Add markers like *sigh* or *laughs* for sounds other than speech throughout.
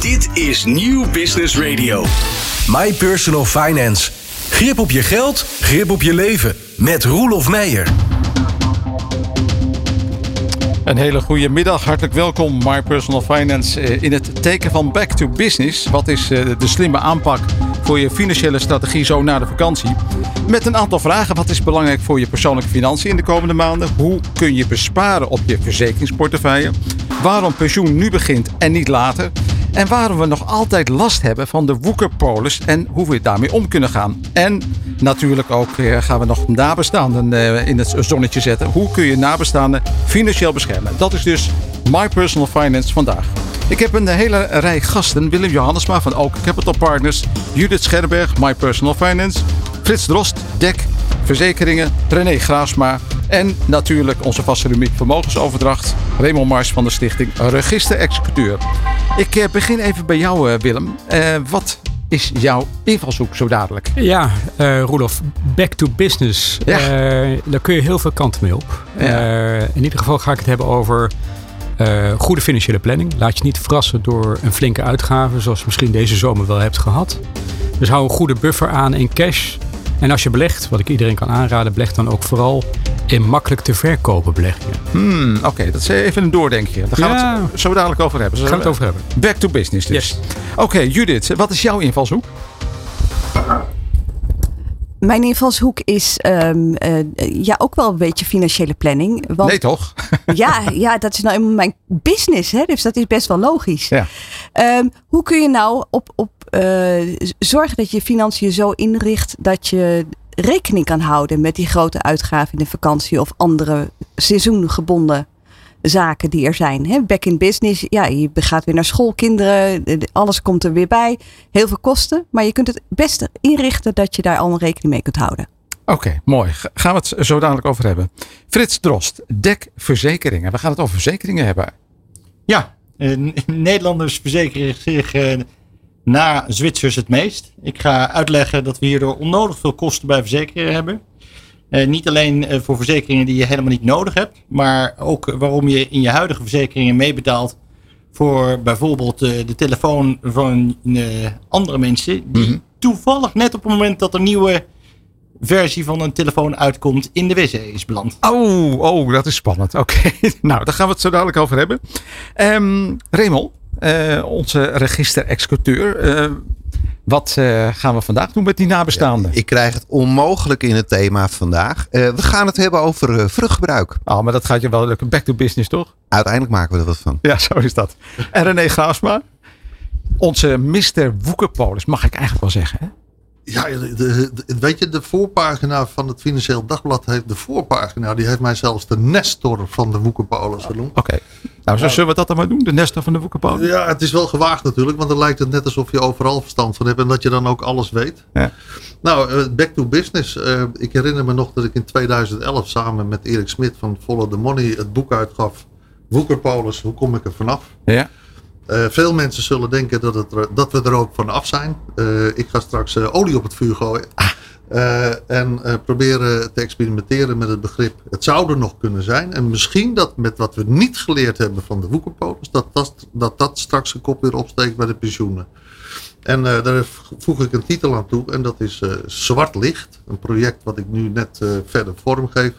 Dit is Nieuw Business Radio. My Personal Finance. Grip op je geld, grip op je leven. Met Roelof Meijer. Een hele goede middag, hartelijk welkom My Personal Finance eh, in het teken van Back to Business. Wat is eh, de slimme aanpak voor je financiële strategie zo na de vakantie? Met een aantal vragen. Wat is belangrijk voor je persoonlijke financiën in de komende maanden? Hoe kun je besparen op je verzekeringsportefeuille? Waarom pensioen nu begint en niet later? En waarom we nog altijd last hebben van de woekerpolis en hoe we daarmee om kunnen gaan. En natuurlijk ook eh, gaan we nog nabestaanden eh, in het zonnetje zetten. Hoe kun je nabestaanden financieel beschermen? Dat is dus My Personal Finance vandaag. Ik heb een hele rij gasten. Willem Johannesma van Oak Capital Partners. Judith Scherberg, My Personal Finance. Frits Drost, DEC, Verzekeringen. René Graasma. En natuurlijk onze vaste rubriek Vermogensoverdracht. Raymond Mars van de stichting Register Executeur. Ik eh, begin even bij jou, eh, Willem. Uh, wat is jouw invalshoek zo dadelijk? Ja, uh, Roelof, back to business. Ja. daar kun je heel veel kanten mee op. Ja. in ieder geval ga ik het hebben over goede financiële planning. Laat je niet verrassen door een flinke uitgave, zoals je misschien deze zomer wel hebt gehad. Dus hou een goede buffer aan in cash. En als je belegt, wat ik iedereen kan aanraden, beleg dan ook vooral in makkelijk te verkopen beleggingen. Hmm, Oké, dat is even een doordenkje. Daar gaan Ja. we het zo dadelijk over hebben. Gaan we het over hebben. Back to business dus. Yes. Oké, Judith, wat is jouw invalshoek? Mijn invalshoek is ehm, eh, ja, ook wel een beetje financiële planning. Want Nee toch? *laughs* ja, ja, dat is nou eenmaal mijn business, hè, dus dat is best wel logisch. Ja. Ehm, hoe kun je nou op, op eh, zorgen dat je je financiën zo inricht dat je rekening kan houden met die grote uitgaven in de vakantie of andere seizoengebonden zaken die er zijn. Hè? Back in business, ja, je gaat weer naar school, kinderen, de- de- alles komt er weer bij. Heel veel kosten, maar je kunt het beste inrichten dat je daar allemaal rekening mee kunt houden. Oké, mooi. Ga- Gaan we het zo dadelijk over hebben. Frits Drost, DEC Verzekeringen. We gaan het over verzekeringen hebben. Ja, eh, Nederlanders verzekeren zich eh, na Zwitsers het meest. Ik ga uitleggen dat we hierdoor onnodig veel kosten bij verzekeringen hebben. Eh, niet alleen eh, voor verzekeringen die je helemaal niet nodig hebt, maar ook waarom je in je huidige verzekeringen meebetaalt voor bijvoorbeeld eh, de telefoon van andere mensen die Mhm. toevallig net op het moment dat er nieuwe versie van een telefoon uitkomt in de wc is beland. Oh, oh, dat is spannend. Oké, *laughs* nou, daar gaan we het zo dadelijk over hebben. Ehm Remel, onze register-executeur. Wat eh, gaan we vandaag doen met die nabestaanden? Ik krijg het onmogelijk in het thema vandaag. Eh, we gaan het hebben over eh, vruchtgebruik. Oh, maar dat gaat je wel lukken. Back to business, toch? Uiteindelijk maken we er wat van. Ja, zo is dat. En René Graasma, onze Mr. Woekerpolis, mag ik eigenlijk wel zeggen. Hè? Ja, de, weet je, de voorpagina van het Financieel Dagblad heeft de voorpagina. Die heeft mij zelfs de Nestor van de Woekerpolis genoemd. Oké, nou, zo zullen we dat dan maar doen? De Nestor van de Woekerpolis? Ja, het is wel gewaagd natuurlijk, want dan lijkt het net alsof je overal verstand van hebt en dat je dan ook alles weet. Ja. Nou, eh, back to business. Eh, ik herinner me nog dat ik in 2011 samen met Erik Smit van Follow the Money het boek uitgaf. Woekerpolis, hoe kom ik er vanaf? Ja. Eh, veel mensen zullen denken dat, het, er- dat we er ook vanaf zijn. Eh, ik ga straks eh, olie op het vuur gooien. Eh, en proberen te experimenteren met het begrip. Het zou er nog kunnen zijn. En misschien dat met wat we niet geleerd hebben van de woekerpolis. Dat dat, dat dat straks een kop weer opsteekt bij de pensioenen. En daar voeg ik een titel aan toe. En dat is Zwart Licht. Een project wat ik nu net verder vormgeef.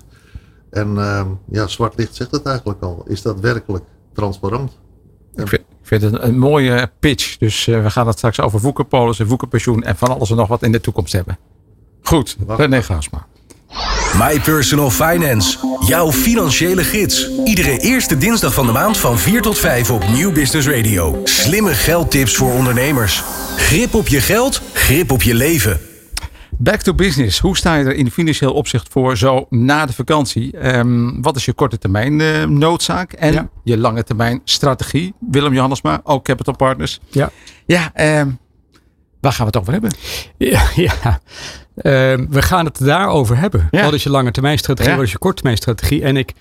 En eh, ja, Zwart Licht zegt het eigenlijk al. Is dat werkelijk transparant? Ik vind, ik vind het een, een mooie pitch. Dus eh, we gaan het straks over Woekerpolis en Woekerpensioen en van alles en nog wat in de toekomst hebben. Goed, René Graasma. My Personal Finance. Jouw financiële gids. Iedere eerste dinsdag van de maand van 4 tot 5 op Nieuw Business Radio. Slimme geldtips voor ondernemers. Grip op je geld, grip op je leven. Back to business. Hoe sta je er in financieel opzicht voor zo na de vakantie? Ehm, wat is je korte termijn eh, noodzaak en Ja. je lange termijn strategie? Willem Johannesma, ook Capital Partners. Ja. Ja, ehm, waar gaan we het over hebben? Ja, *laughs* ja. Ehm, we gaan het daarover hebben. Ja. Wat is je lange termijn strategie? Wat is je korte termijn strategie? En ik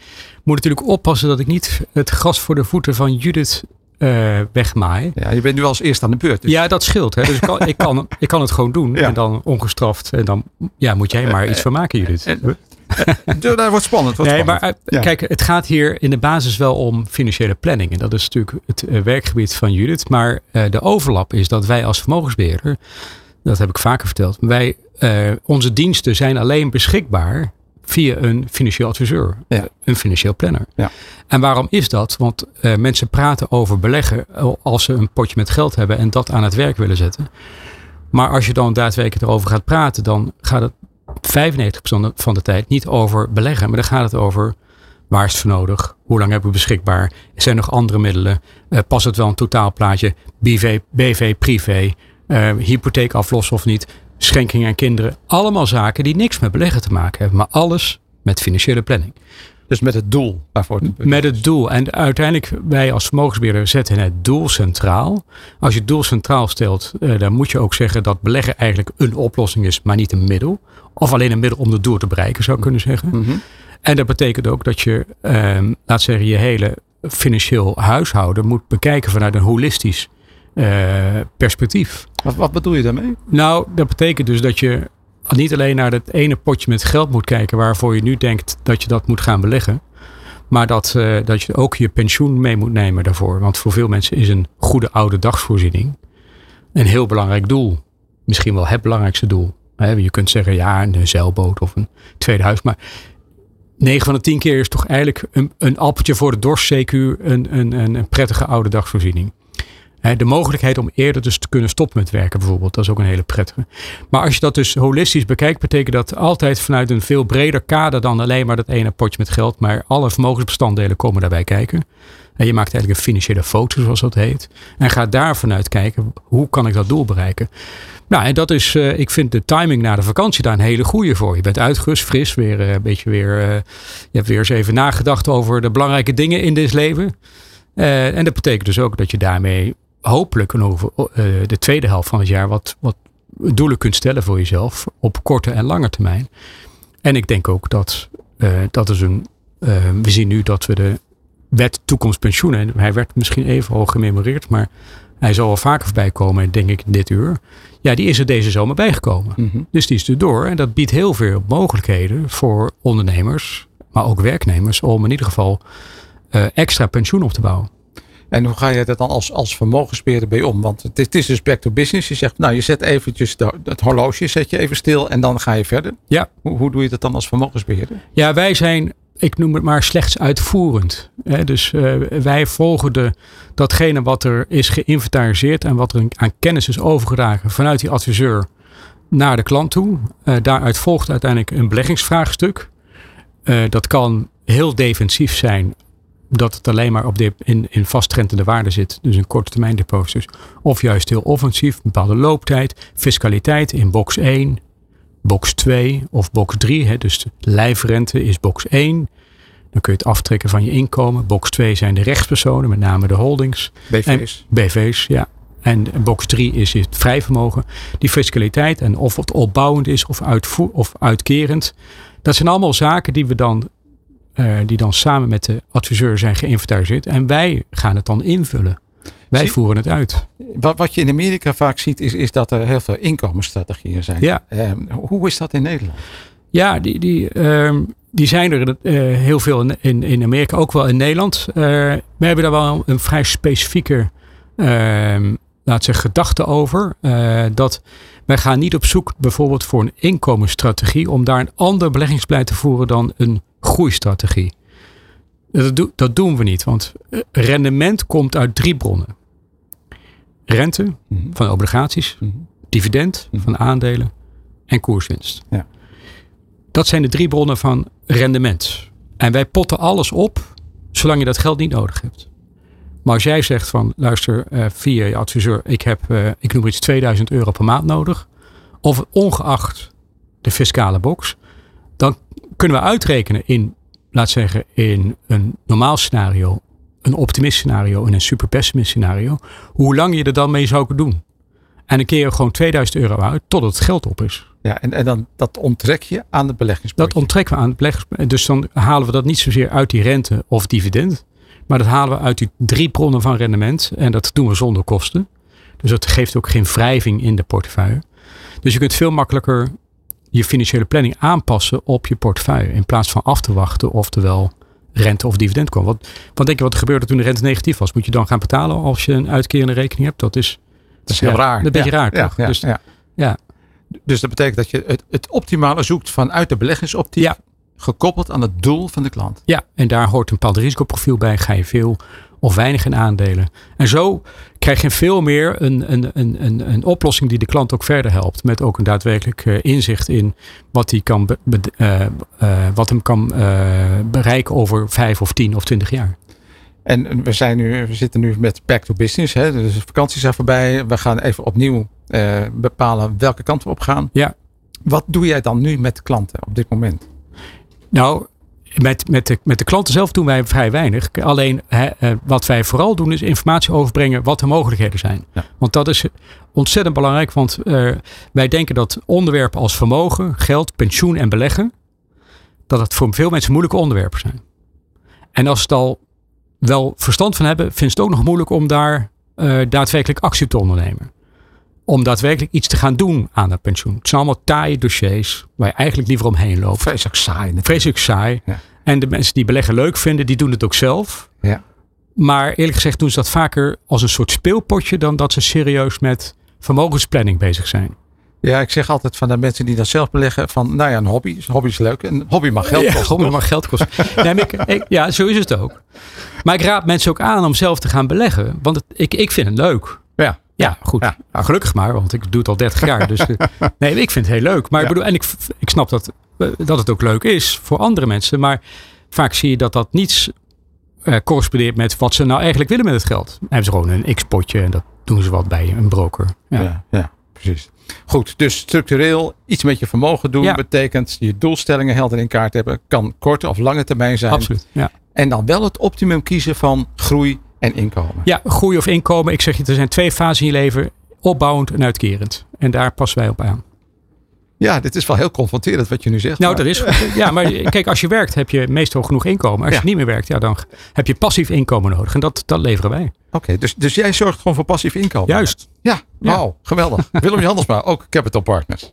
moet natuurlijk oppassen dat ik niet het gras voor de voeten van Judith eh wegmaai. Ja, je bent nu als eerste aan de beurt. dus- Ja, dat scheelt. Hè? Dus ik kan, ik, kan, *laughs* ik kan het gewoon doen. Ja. En dan ongestraft. En dan ja, moet jij maar iets van maken, Judith. En- Daar wordt spannend. Wordt nee, spannend. maar uh, kijk, het gaat hier in de basis wel om financiële planning. En dat is natuurlijk het uh, werkgebied van Judith. Maar uh, de overlap is dat wij als vermogensbeheerder, dat heb ik vaker verteld, wij, onze diensten zijn alleen beschikbaar via een financieel adviseur, ja. een financieel planner. Ja. En waarom is dat? Want mensen praten over beleggen als ze een potje met geld hebben en dat aan het werk willen zetten. Maar als je dan daadwerkelijk erover gaat praten, dan gaat het 95% van de tijd niet over beleggen, maar dan gaat het over waar is het voor nodig, hoe lang hebben we beschikbaar, zijn er nog andere middelen, uh, past het wel een totaalplaatje, BV, BV privé, uh, hypotheek aflossen of niet, schenking aan kinderen. Allemaal zaken die niks met beleggen te maken hebben, maar alles met financiële planning. Dus met het doel waarvoor het Met het doel. En uiteindelijk, wij als vermogensbeheerder zetten het doel centraal. Als je het doel centraal stelt, uh, dan moet je ook zeggen dat beleggen eigenlijk een oplossing is, maar niet een middel. Of alleen een middel om het doel te bereiken, zou ik kunnen zeggen. Mm -hmm. En dat betekent ook dat je, um, laat zeggen, je hele financieel huishouden moet bekijken vanuit een holistisch uh, perspectief. Wat, wat bedoel je daarmee? Nou, dat betekent dus dat je niet alleen naar dat ene potje met geld moet kijken waarvoor je nu denkt dat je dat moet gaan beleggen. Maar dat, uh, dat je ook je pensioen mee moet nemen daarvoor. Want voor veel mensen is een goede oude dagsvoorziening een heel belangrijk doel. Misschien wel het belangrijkste doel. Je kunt zeggen ja, een zeilboot of een tweede huis. Maar 9 van de 10 keer is toch eigenlijk een, een appeltje voor de dorst CQ een, een, een prettige oude dagsvoorziening. De mogelijkheid om eerder dus te kunnen stoppen met werken bijvoorbeeld, dat is ook een hele prettige. Maar als je dat dus holistisch bekijkt, betekent dat altijd vanuit een veel breder kader dan alleen maar dat ene potje met geld. Maar alle vermogensbestanddelen komen daarbij kijken. En je maakt eigenlijk een financiële foto, zoals dat heet. En gaat daar vanuit kijken, hoe kan ik dat doel bereiken? Nou, en dat is, uh, ik vind de timing na de vakantie daar een hele goede voor. Je bent uitgerust, fris, weer uh, een beetje weer. Uh, je hebt weer eens even nagedacht over de belangrijke dingen in dit leven. en dat betekent dus ook dat je daarmee hopelijk over de tweede helft van het jaar wat, wat doelen kunt stellen voor jezelf op korte en lange termijn. En ik denk ook dat dat is een. we zien nu dat we de wet toekomstpensioenen, hij werd misschien even al gememoreerd, maar hij zal wel vaker voorbij komen, denk ik, dit uur. Ja, die is er deze zomer bijgekomen. Mm -hmm. Dus die is er door. En dat biedt heel veel mogelijkheden voor ondernemers, maar ook werknemers, om in ieder geval uh, extra pensioen op te bouwen. En hoe ga je dat dan als, als vermogensbeheerder bij om? Want het is, het is dus back to business. Je zegt, nou, je zet eventjes de, het horloge, zet je even stil en dan ga je verder. Ja. Hoe, hoe doe je dat dan als vermogensbeheerder? Ja, wij zijn ik noem het maar slechts uitvoerend. dus uh, wij volgen de, datgene wat er is geïnventariseerd en wat er aan kennis is overgedragen vanuit die adviseur naar de klant toe. Uh, daaruit volgt uiteindelijk een beleggingsvraagstuk. Uh, dat kan heel defensief zijn, dat het alleen maar op de, in, in vastrentende waarde zit, dus een korte termijn depositus. Of juist heel offensief, bepaalde looptijd, fiscaliteit in box 1, box 2 of box 3. Hè, dus de lijfrente is box 1. Dan kun je het aftrekken van je inkomen. Box 2 zijn de rechtspersonen, met name de holdings. BV's. En BV's, ja. En box 3 is het vrijvermogen. Die fiscaliteit en of het opbouwend is of, uitvoer, of uitkerend. Dat zijn allemaal zaken die we dan, uh, die dan samen met de adviseur zijn geïnventariseerd. En wij gaan het dan invullen. Wij Zie, voeren het uit. Wat, wat je in Amerika vaak ziet, is, is dat er heel veel inkomensstrategieën zijn. Ja. Um, hoe is dat in Nederland? Ja, die, die, um, die zijn er uh, heel veel in, in, in, Amerika, ook wel in Nederland. Uh, we hebben daar wel een vrij specifieke uh, laat zeggen, gedachte over. Uh, dat wij gaan niet op zoek bijvoorbeeld voor een inkomensstrategie om daar een ander beleggingsbeleid te voeren dan een groeistrategie. Dat, do, dat doen we niet, want rendement komt uit drie bronnen. Rente mm -hmm. van obligaties, mm -hmm. dividend mm -hmm. van aandelen en koerswinst. Ja. Dat zijn de drie bronnen van rendement. En wij potten alles op zolang je dat geld niet nodig hebt. Maar als jij zegt van luister uh, via je adviseur, ik heb, uh, ik noem iets 2000 euro per maand nodig. Of ongeacht de fiscale box. Dan kunnen we uitrekenen in, laat zeggen, in een normaal scenario, een optimist scenario en een super pessimist scenario. Hoe lang je er dan mee zou kunnen doen. En dan keer je gewoon 2000 euro uit totdat het geld op is. Ja, en, en dan, dat onttrek je aan het beleggingspotje. Dat onttrekken we aan het beleggingspotje. Dus dan halen we dat niet zozeer uit die rente of dividend. Maar dat halen we uit die drie bronnen van rendement. En dat doen we zonder kosten. Dus dat geeft ook geen wrijving in de portefeuille. Dus je kunt veel makkelijker je financiële planning aanpassen op je portefeuille. In plaats van af te wachten oftewel rente of dividend komt. Wat, wat denk je wat er gebeurde toen de rente negatief was? Moet je dan gaan betalen als je een uitkerende rekening hebt? Dat is, dat is heel ja, raar. Een beetje ja, raar, toch? Ja, dus, ja. dus dat betekent dat je het, het optimale zoekt vanuit de beleggingsoptiek. Gekoppeld aan het doel van de klant. Ja, en daar hoort een bepaald risicoprofiel bij. Ga je veel of weinig in aandelen. En zo krijg je veel meer een, een, een, een, een oplossing die de klant ook verder helpt. Met ook een daadwerkelijk uh, inzicht in wat, hij kan be, be, uh, uh, wat hem kan bereiken over vijf of tien of twintig jaar. En we, zijn nu, we zitten nu met back to business. Hè? Dus de vakanties zijn voorbij. We gaan even opnieuw bepalen welke kant we op gaan. Ja. Wat doe jij dan nu met klanten op dit moment? Nou, met, met, de, met de klanten zelf doen wij vrij weinig. Alleen hè, wat wij vooral doen is informatie overbrengen wat de mogelijkheden zijn. Ja. Want dat is ontzettend belangrijk. Want uh, wij denken dat onderwerpen als vermogen, geld, pensioen en beleggen. Dat het voor veel mensen moeilijke onderwerpen zijn. En als ze het al wel verstand van hebben, vindt het ook nog moeilijk om daar uh, daadwerkelijk actie te ondernemen. Om daadwerkelijk iets te gaan doen aan dat pensioen. Het zijn allemaal taaie dossiers waar je eigenlijk liever omheen loopt. Vreselijk saai. Vreselijk saai. Ja. En de mensen die beleggen leuk vinden, die doen het ook zelf. Ja. Maar eerlijk gezegd doen ze dat vaker als een soort speelpotje dan dat ze serieus met vermogensplanning bezig zijn. Ja, ik zeg altijd van de mensen die dat zelf beleggen van, nou ja, een hobby. Een hobby is leuk. Een hobby mag geld kosten. Ja, hobby mag geld kosten. *laughs* nee, ik, ik, ja, zo is het ook. Maar ik raad mensen ook aan om zelf te gaan beleggen. Want het, ik, ik vind het leuk. Ja. Goed. Ja. Nou, gelukkig maar, want ik doe het al 30 jaar. Dus *laughs* nee, ik vind het heel leuk. Maar Ja. ik bedoel, en ik, ik snap dat, eh, dat het ook leuk is voor andere mensen. Maar vaak zie je dat dat niets eh, correspondeert met wat ze nou eigenlijk willen met het geld. Dan hebben ze gewoon een x-potje en dat doen ze wat bij een broker. Ja. Ja, ja, precies. Goed, dus structureel iets met je vermogen doen betekent je doelstellingen helder in kaart hebben. Kan korte of lange termijn zijn. Absoluut. Ja. En dan wel het optimum kiezen van groei en inkomen. ja, groei of inkomen. Ik zeg je, er zijn twee fasen in je leven. Opbouwend en uitkerend. En daar passen wij op aan. Ja, dit is wel heel confronterend wat je nu zegt. Nou, maar- dat is. Ja, maar kijk, als je werkt heb je meestal genoeg inkomen. Als Ja. je niet meer werkt, ja, dan heb je passief inkomen nodig. En dat, dat leveren wij. Oké, dus, dus jij zorgt gewoon voor passief inkomen. Juist. Ja, wauw, geweldig. Willem Jansma, ook Capital Partners.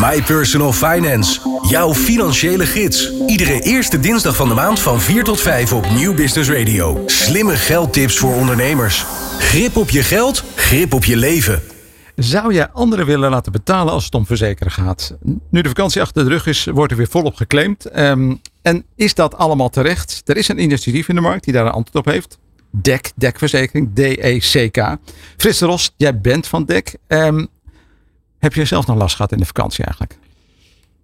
My Personal Finance. Jouw financiële gids. Iedere eerste dinsdag van de maand van 4 tot 5 op Nieuw Business Radio. Slimme geldtips voor ondernemers. Grip op je geld, grip op je leven. Zou jij anderen willen laten betalen als het om verzekeren gaat? Nu de vakantie achter de rug is, wordt er weer volop geclaimd. Ehm, en is dat allemaal terecht? Er is een initiatief in de markt die daar een antwoord op heeft. DEC, DEC-verzekering, D-E-C-K. Frits de Ros, jij bent van DEC. Ehm, heb je zelf nog last gehad in de vakantie eigenlijk?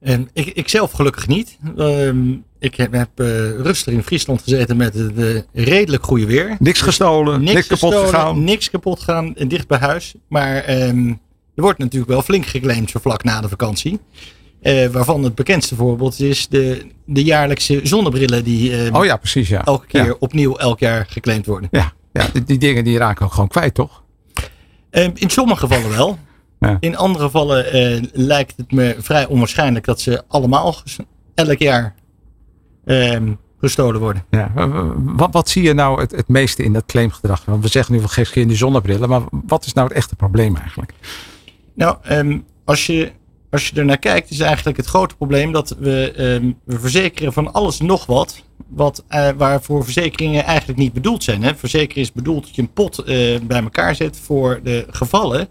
En ik, ik zelf gelukkig niet. Ehm, ik heb, heb eh, rustig in Friesland gezeten met eh, redelijk goede weer. Niks gestolen, niks, kapot gestolen, gegaan. Niks kapot gegaan, en dicht bij huis. Maar ehm, er wordt natuurlijk wel flink geclaimd zo vlak na de vakantie. Eh, waarvan het bekendste voorbeeld is de, de jaarlijkse zonnebrillen die Oh ja, precies ja. elke keer Ja, opnieuw elk jaar geclaimd worden. ja, ja die, die dingen die raken ook gewoon kwijt, toch? In sommige gevallen wel. Ja. In andere gevallen eh, lijkt het me vrij onwaarschijnlijk dat ze allemaal elk jaar ehm, gestolen worden. Ja. Wat, wat zie je nou het, het meeste in dat claimgedrag? Want we zeggen nu wel geef geen die zonnebrillen, maar wat is nou het echte probleem eigenlijk? Nou, ehm, als, je, als je er naar kijkt, is eigenlijk het grote probleem dat we, ehm, we verzekeren van alles nog wat. wat eh, waarvoor verzekeringen eigenlijk niet bedoeld zijn. Hè? Verzekeren is bedoeld dat je een pot eh, bij elkaar zet voor de gevallen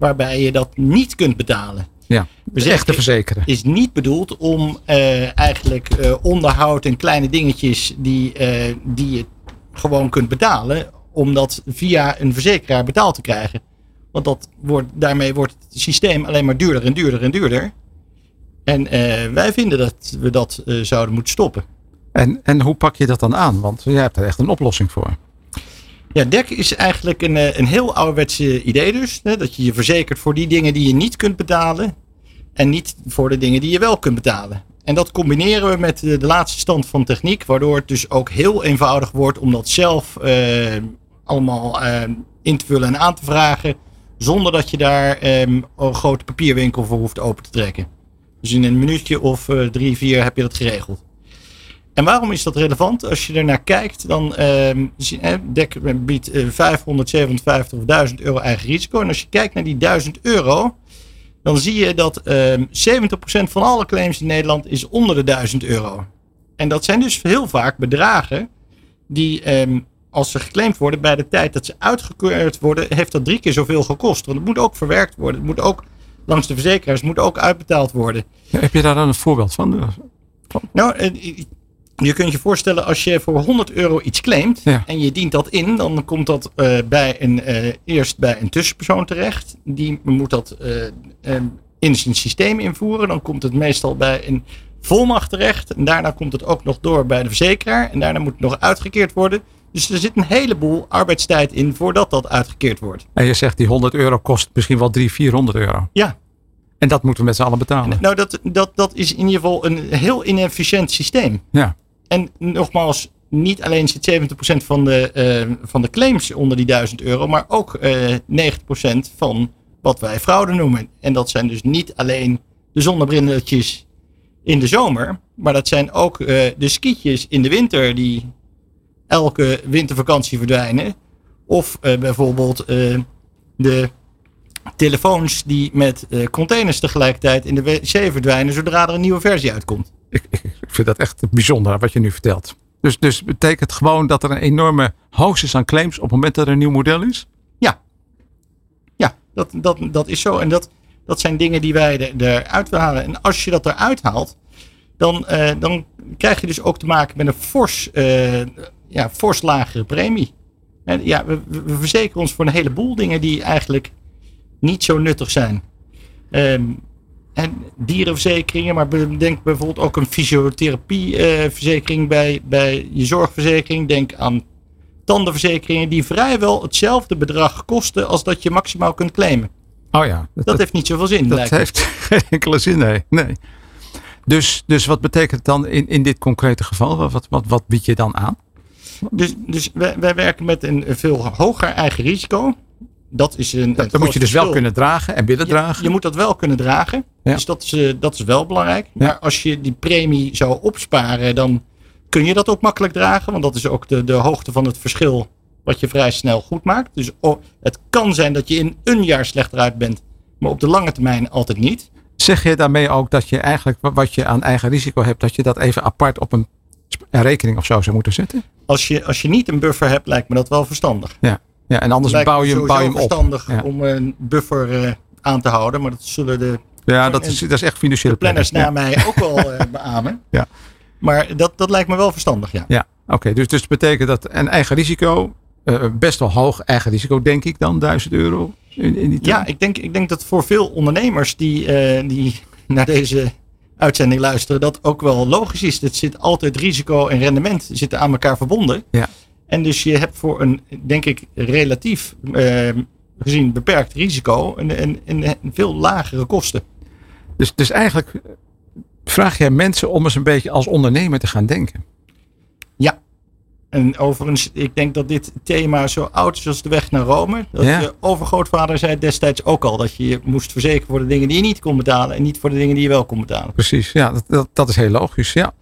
waarbij je dat niet kunt betalen. Ja, echte verzekeren. is niet bedoeld om eh, eigenlijk eh, onderhoud en kleine dingetjes die, eh, die je gewoon kunt betalen, om dat via een verzekeraar betaald te krijgen. Want dat wordt, daarmee wordt het systeem alleen maar duurder en duurder en duurder. En wij vinden dat we dat zouden moeten stoppen. En, en hoe pak je dat dan aan? Want jij hebt er echt een oplossing voor. Ja, DEC is eigenlijk een, eh, een heel ouderwetse idee dus. Hè, dat je je verzekert voor die dingen die je niet kunt betalen. En niet voor de dingen die je wel kunt betalen. En dat combineren we met de, de laatste stand van techniek. Waardoor het dus ook heel eenvoudig wordt om dat zelf eh, allemaal eh, in te vullen en aan te vragen. Zonder dat je daar eh, een grote papierwinkel voor hoeft open te trekken. Dus in een minuutje of eh, drie, vier heb je dat geregeld. En waarom is dat relevant? Als je er naar kijkt, dan ehm eh, DEC biedt eh, 557.000 euro eigen risico. En als je kijkt naar die 1000 euro, dan zie je dat ehm 70% van alle claims in Nederland is onder de 1000 euro. En dat zijn dus heel vaak bedragen die, ehm, als ze geclaimd worden, bij de tijd dat ze uitgekeurd worden, heeft dat drie keer zoveel gekost. Want het moet ook verwerkt worden. Het moet ook langs de verzekeraars, het moet ook uitbetaald worden. Heb je daar dan een voorbeeld van? Nou, eh, je kunt je voorstellen als je voor 100 euro iets claimt Ja. en je dient dat in, dan komt dat eh, bij een, eh, eerst bij een tussenpersoon terecht. Die moet dat eh, in zijn systeem invoeren. Dan komt het meestal bij een volmacht terecht. En daarna komt het ook nog door bij de verzekeraar. En daarna moet het nog uitgekeerd worden. Dus er zit een heleboel arbeidstijd in voordat dat uitgekeerd wordt. En je zegt die 100 euro kost misschien wel 300, 400 euro. Ja, En dat moeten we met z'n allen betalen. nou dat, dat, dat is in ieder geval een heel inefficiënt systeem. Ja. En nogmaals, niet alleen zit 70% van de, eh, van de claims onder die 1000 euro, maar ook eh 90% van wat wij fraude noemen. En dat zijn dus niet alleen de zonnebrilletjes in de zomer, maar dat zijn ook eh, de skietjes in de winter die elke wintervakantie verdwijnen. Of eh, bijvoorbeeld eh, de telefoons die met eh, containers tegelijkertijd in de wc verdwijnen zodra er een nieuwe versie uitkomt. Ik, vind dat echt bijzonder wat je nu vertelt. Dus, dus betekent gewoon dat er een enorme hoos is aan claims op het moment dat er een nieuw model is? Ja, dat, dat, dat is zo. En dat, dat zijn dingen die wij er- eruit willen halen. En als je dat eruit haalt, dan, eh, dan krijg je dus ook te maken met een fors, eh, ja, lagere premie. Ja, we, we verzekeren ons voor een heleboel dingen die eigenlijk niet zo nuttig zijn. Ehm, en dierenverzekeringen, maar denk bijvoorbeeld ook een fysiotherapieverzekering bij, bij je zorgverzekering. Denk aan tandenverzekeringen die vrijwel hetzelfde bedrag kosten als dat je maximaal kunt claimen. Oh ja, Dat, heeft niet zoveel zin. dat lijkt heeft *laughs* geen enkele zin, nee. nee. Dus, dus wat betekent het dan in, in dit concrete geval? Wat, wat, wat, wat bied je dan aan? Dus, dus wij, wij werken met een veel hoger eigen risico. Dat is een. Dat, moet je dus wel kunnen dragen en willen dragen. je moet dat wel kunnen dragen. Ja. Dus dat is, eh, dat is wel belangrijk. Ja. Maar als je die premie zou opsparen, dan kun je dat ook makkelijk dragen. Want dat is ook de, de hoogte van het verschil wat je vrij snel goed maakt. Dus oh, het kan zijn dat je in een jaar slechter uit bent. Maar op de lange termijn altijd niet. Zeg je daarmee ook dat je eigenlijk wa- wat je aan eigen risico hebt, dat je dat even apart op een, een rekening of zo zou moeten zetten? Als je, als je niet een buffer hebt, lijkt me dat wel verstandig. Ja, ja en anders bouw je, hem- bouw je hem op. verstandig Ja. om een buffer eh, aan te houden. Maar dat zullen de Ja, dat is, dat is echt financiële planners planning. na mij ook wel eh, *laughs* beamen. Ja. Maar dat, dat lijkt me wel verstandig, ja. Ja, oké. dus, dus dat betekent dat een eigen risico, eh, best wel hoog eigen risico, denk ik dan, 1000 euro. In, in die Ja, term. ik denk, ik denk dat voor veel ondernemers die, die *laughs* naar deze uitzending luisteren, dat ook wel logisch is. Het zit altijd risico en rendement zitten aan elkaar verbonden. Ja. En dus je hebt voor een, denk ik, relatief eh, gezien beperkt risico een, een, veel lagere kosten. Dus, dus eigenlijk vraag jij mensen om eens een beetje als ondernemer te gaan denken. En overigens, ik denk dat dit thema zo oud is als de weg naar Rome. Dat Ja. je overgrootvader zei destijds ook al dat je je moest verzekeren voor de dingen die je niet kon betalen en niet voor de dingen die je wel kon betalen. Precies, ja, dat, dat, dat is heel logisch. Ja.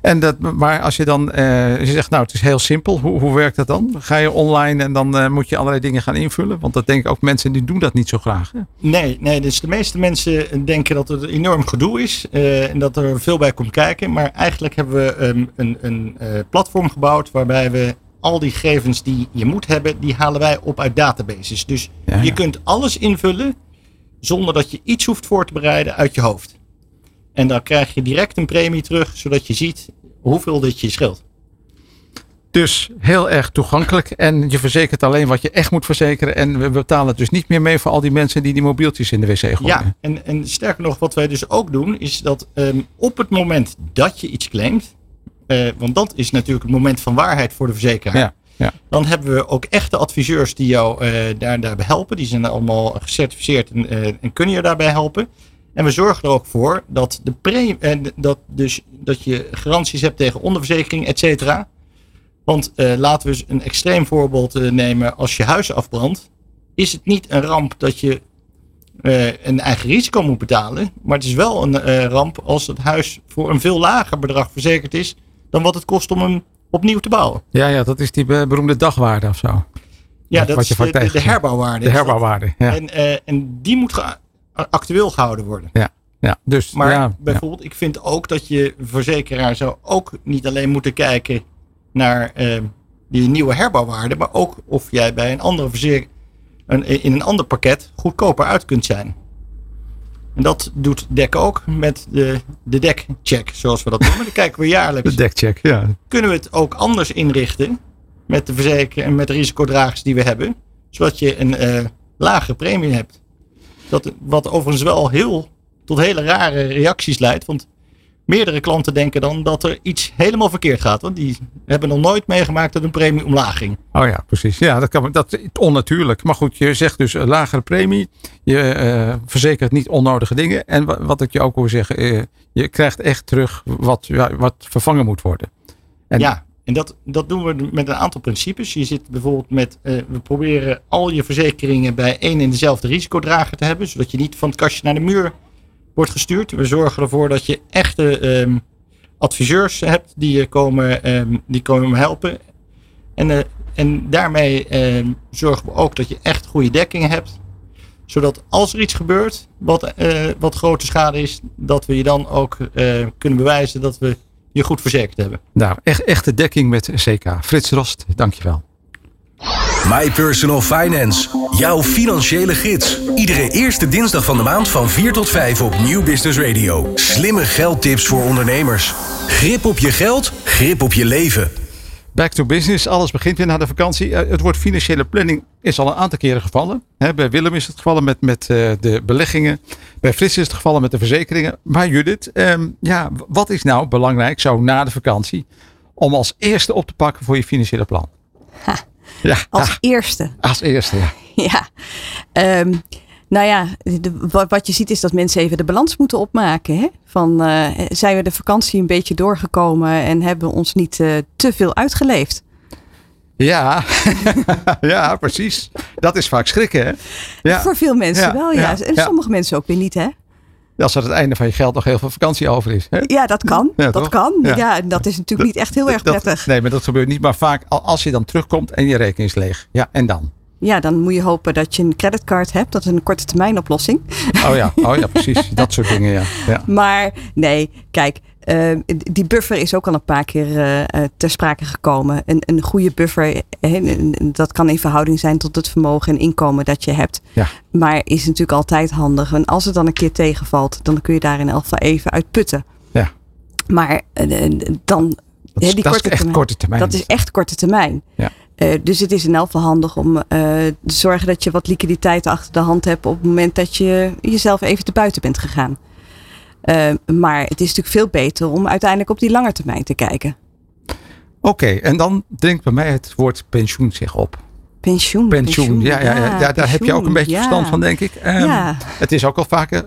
En dat, maar als je dan eh, je zegt, nou, het is heel simpel, hoe, hoe werkt dat dan? Ga je online en dan eh, moet je allerlei dingen gaan invullen? Want dat denk ik ook mensen die doen dat niet zo graag. Hè? Nee, nee, dus de meeste mensen denken dat het een enorm gedoe is eh, en dat er veel bij komt kijken. Maar eigenlijk hebben we een, een platform gebouwd waarbij we al die gegevens die je moet hebben, die halen wij op uit databases. Dus Ja, je kunt alles invullen zonder dat je iets hoeft voor te bereiden uit je hoofd. En dan krijg je direct een premie terug, zodat je ziet hoeveel dit je scheelt. Dus heel erg toegankelijk. En je verzekert alleen wat je echt moet verzekeren. En we betalen het dus niet meer mee voor al die mensen die die mobieltjes in de wc gooien. Ja, en, en sterker nog, wat wij dus ook doen, is dat ehm, op het moment dat je iets claimt, eh, want dat is natuurlijk het moment van waarheid voor de verzekeraar. Ja, ja. Dan hebben we ook echte adviseurs die jou eh, daar, daarbij helpen. Die zijn allemaal gecertificeerd en, eh, en kunnen je daarbij helpen. En we zorgen er ook voor dat, de pre en dat, dus, dat je garanties hebt tegen onderverzekering, et cetera. Want eh, laten we eens een extreem voorbeeld eh, nemen. Als je huis afbrandt, is het niet een ramp dat je eh, een eigen risico moet betalen. Maar het is wel een eh, ramp als het huis voor een veel lager bedrag verzekerd is dan wat het kost om hem opnieuw te bouwen. Ja, ja, dat is die be- beroemde dagwaarde of zo. Ja, dat is de, herbouwwaarde. De herbouwwaarde. Ja. En, eh, en die moet ge- actueel gehouden worden. Ja, ja. Dus, Maar ja, bijvoorbeeld, ik vind ook dat je verzekeraar zou ook niet alleen moeten kijken naar eh, die nieuwe herbouwwaarde, maar ook of jij bij een andere verzekering een, in een ander pakket goedkoper uit kunt zijn. En dat doet DEC ook met de, de DEC-check, zoals we dat noemen. Dan kijken we ja, jaarlijks. *laughs* de deckcheck, ja. Kunnen we het ook anders inrichten met de verzekering en met de risicodragers die we hebben, zodat je een eh lagere premie hebt. Dat, wat overigens wel heel tot hele rare reacties leidt. Want meerdere klanten denken dan dat er iets helemaal verkeerd gaat. Want die hebben nog nooit meegemaakt dat een premie omlaag ging. Oh ja, precies. Ja, dat, kan, dat is onnatuurlijk. Maar goed, je zegt dus een lagere premie. Je eh, verzekert niet onnodige dingen. En wa- wat ik je ook wil zeggen, eh, je krijgt echt terug wat, wat vervangen moet worden. En- ja, en dat, dat doen we met een aantal principes. Je zit bijvoorbeeld met, eh, we proberen al je verzekeringen bij één en dezelfde risicodrager te hebben. Zodat je niet van het kastje naar de muur wordt gestuurd. We zorgen ervoor dat je echte ehm, adviseurs hebt die je komen, ehm, die komen helpen. En, eh, en daarmee ehm, zorgen we ook dat je echt goede dekking hebt. Zodat als er iets gebeurt wat, eh, wat grote schade is, dat we je dan ook kunnen bewijzen dat we je goed verzekerd hebben. Nou, echt, echte dekking met CK. Frits Rost, dankjewel. My Personal Finance. Jouw financiële gids. Iedere eerste dinsdag van de maand van 4 tot 5 op Nieuw Business Radio. Slimme geldtips voor ondernemers. Grip op je geld, grip op je leven. Back to business. Alles begint weer na de vakantie. Eh, Het woord financiële planning is al een aantal keren gevallen. Bij Willem is het gevallen met, met eh, de beleggingen. Bij Frits is het gevallen met de verzekeringen. Maar Judith, ehm, ja, wat is nou belangrijk zo na de vakantie om als eerste op te pakken voor je financiële plan? Ha. Ja, Als eerste. als eerste. Ja. *laughs* Ja. Ehm, nou ja, de, wat, wat je ziet is dat mensen even de balans moeten opmaken. Hè? Van, eh, zijn we de vakantie een beetje doorgekomen en hebben we ons niet eh, te veel uitgeleefd? Ja. *laughs* ja, precies. Dat is vaak schrikken, hè? Ja. Voor veel mensen Ja, wel, ja. ja, En sommige mensen ook weer niet, hè? Als aan het einde van je geld nog heel veel vakantie over is. Hè? Ja, dat kan. Ja, dat toch? kan. Ja. Ja. en dat is natuurlijk niet echt heel erg Dat- prettig. nee, maar dat gebeurt niet. Maar vaak al- als je dan terugkomt en je rekening is leeg. Ja, en dan? Ja, dan moet je hopen dat je een creditcard hebt. Dat is een korte termijn oplossing. Oh ja, *laughs* oh ja precies. Dat soort dingen, ja. ja. Maar nee, kijk, eh, die buffer is ook al een paar keer eh, eh, ter sprake gekomen. Een, een goede buffer, en- dat kan in verhouding zijn tot het vermogen en inkomen dat je hebt. Ja. Maar is natuurlijk altijd handig. En als het dan een keer tegenvalt, dan kun je daar in elk geval even uit putten. Ja. Maar eh, dan. Dat is, die dat is korte echt termijn- korte termijn. Dat is echt korte termijn. Ja. Eh, dus het is in elk geval handig om eh, te zorgen dat je wat liquiditeit achter de hand hebt op het moment dat je jezelf even te buiten bent gegaan. Eh, maar het is natuurlijk veel beter om uiteindelijk op die lange termijn te kijken. Oké, en dan drinkt bij mij het woord pensioen zich op. Pensioen. Pensioen, ja, ja, ja, ja, daar heb je ook een beetje ja. verstand van, denk ik. Ehm, Ja. Het is ook al vaker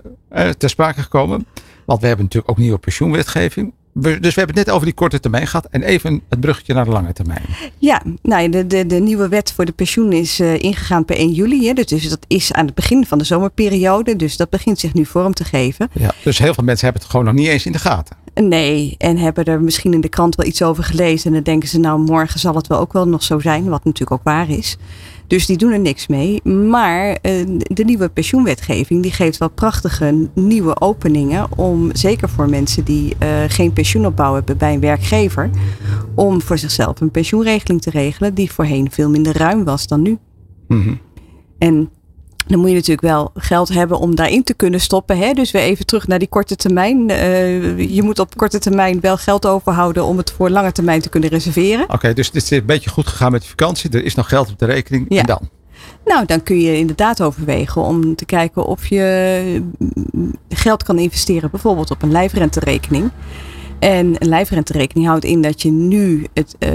ter sprake gekomen. Want we hebben natuurlijk ook nieuwe pensioenwetgeving. Dus we hebben het net over die korte termijn gehad. En even het bruggetje naar de lange termijn. Ja, nou, de, de, de nieuwe wet voor de pensioen is eh, ingegaan per 1 juli. Hè, dus dat is aan het begin van de zomerperiode. Dus dat begint zich nu vorm te geven. Ja, dus heel veel mensen hebben het gewoon nog niet eens in de gaten. Nee, en hebben er misschien in de krant wel iets over gelezen. En dan denken ze, nou, morgen zal het wel ook wel nog zo zijn. Wat natuurlijk ook waar is. Dus die doen er niks mee. Maar eh, de nieuwe pensioenwetgeving die geeft wel prachtige nieuwe openingen. Om zeker voor mensen die eh, geen pensioenopbouw hebben bij een werkgever. Om voor zichzelf een pensioenregeling te regelen. Die voorheen veel minder ruim was dan nu. Mhm. En dan moet je natuurlijk wel geld hebben om daarin te kunnen stoppen. Hè? Dus weer even terug naar die korte termijn. Eh, je moet op korte termijn wel geld overhouden om het voor lange termijn te kunnen reserveren. Oké, dus het is een beetje goed gegaan met de vakantie. Er is nog geld op de rekening. Ja. En dan? Nou, dan kun je inderdaad overwegen om te kijken of je mm, geld kan investeren, bijvoorbeeld op een lijfrenterekening. En een lijfrenterekening houdt in dat je nu het, eh,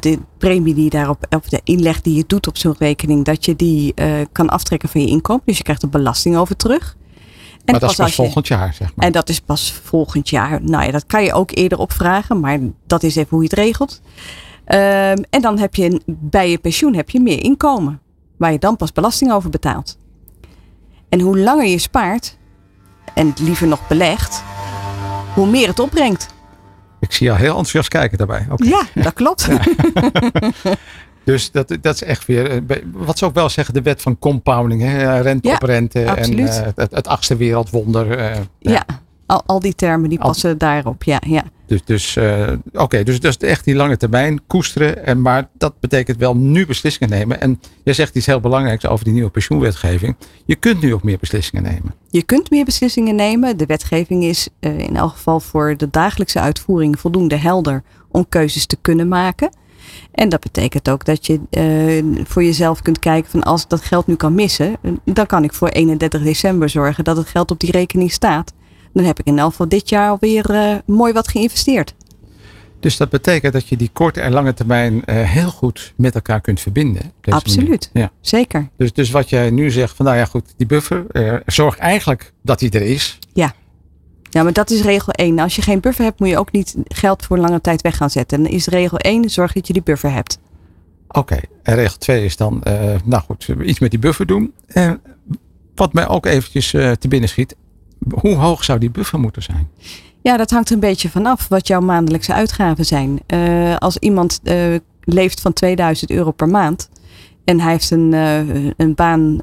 de, premie die je daarop, of de inleg die je doet op zo'n rekening, dat je die eh, kan aftrekken van je inkomen. Dus je krijgt er belasting over terug. En maar dat is pas je- volgend jaar, zeg maar. En dat is pas volgend jaar. Nou ja, dat kan je ook eerder opvragen, maar dat is even hoe je het regelt. Ehm, en dan heb je bij je pensioen heb je meer inkomen, waar je dan pas belasting over betaalt. En hoe langer je spaart, en liever nog belegt, hoe meer het opbrengt. Ik zie jou heel enthousiast kijken daarbij. Ja, dat klopt. *laughs* Dus dat, dat is echt weer, eh, wat ze ook wel zeggen, de wet van compounding. Hè? Rente Ja, op rente en absoluut. eh, het, het achtste wereldwonder. eh, Ja, al, al die termen die Al- passen daarop. Ja, ja. Dus, dus eh, oké, dus dat is echt die lange termijn koesteren. En, maar dat betekent wel nu beslissingen nemen. En jij zegt iets heel belangrijks over die nieuwe pensioenwetgeving. Je kunt nu ook meer beslissingen nemen. Je kunt meer beslissingen nemen. De wetgeving is eh, in elk geval voor de dagelijkse uitvoering voldoende helder om keuzes te kunnen maken. En dat betekent ook dat je eh, voor jezelf kunt kijken van als ik dat geld nu kan missen, dan kan ik voor 31 december zorgen dat het geld op die rekening staat. Dan heb ik in elk geval dit jaar alweer eh, mooi wat geïnvesteerd. Dus dat betekent dat je die korte en lange termijn eh, heel goed met elkaar kunt verbinden. Absoluut. Ja. Zeker. Dus, dus wat jij nu zegt, van nou ja goed, die buffer, eh, zorg eigenlijk dat die er is. Ja, maar dat is regel 1. Als je geen buffer hebt, moet je ook niet geld voor lange tijd weg gaan zetten. En dan is regel 1, zorg dat je die buffer hebt. Oké, en regel 2 is dan, nou goed, iets met die buffer doen. En wat mij ook eventjes te binnen schiet, hoe hoog zou die buffer moeten zijn? Ja, dat hangt een beetje vanaf wat jouw maandelijkse uitgaven zijn. Eh, als iemand eh, leeft van 2000 euro per maand en hij heeft een, eh, een baan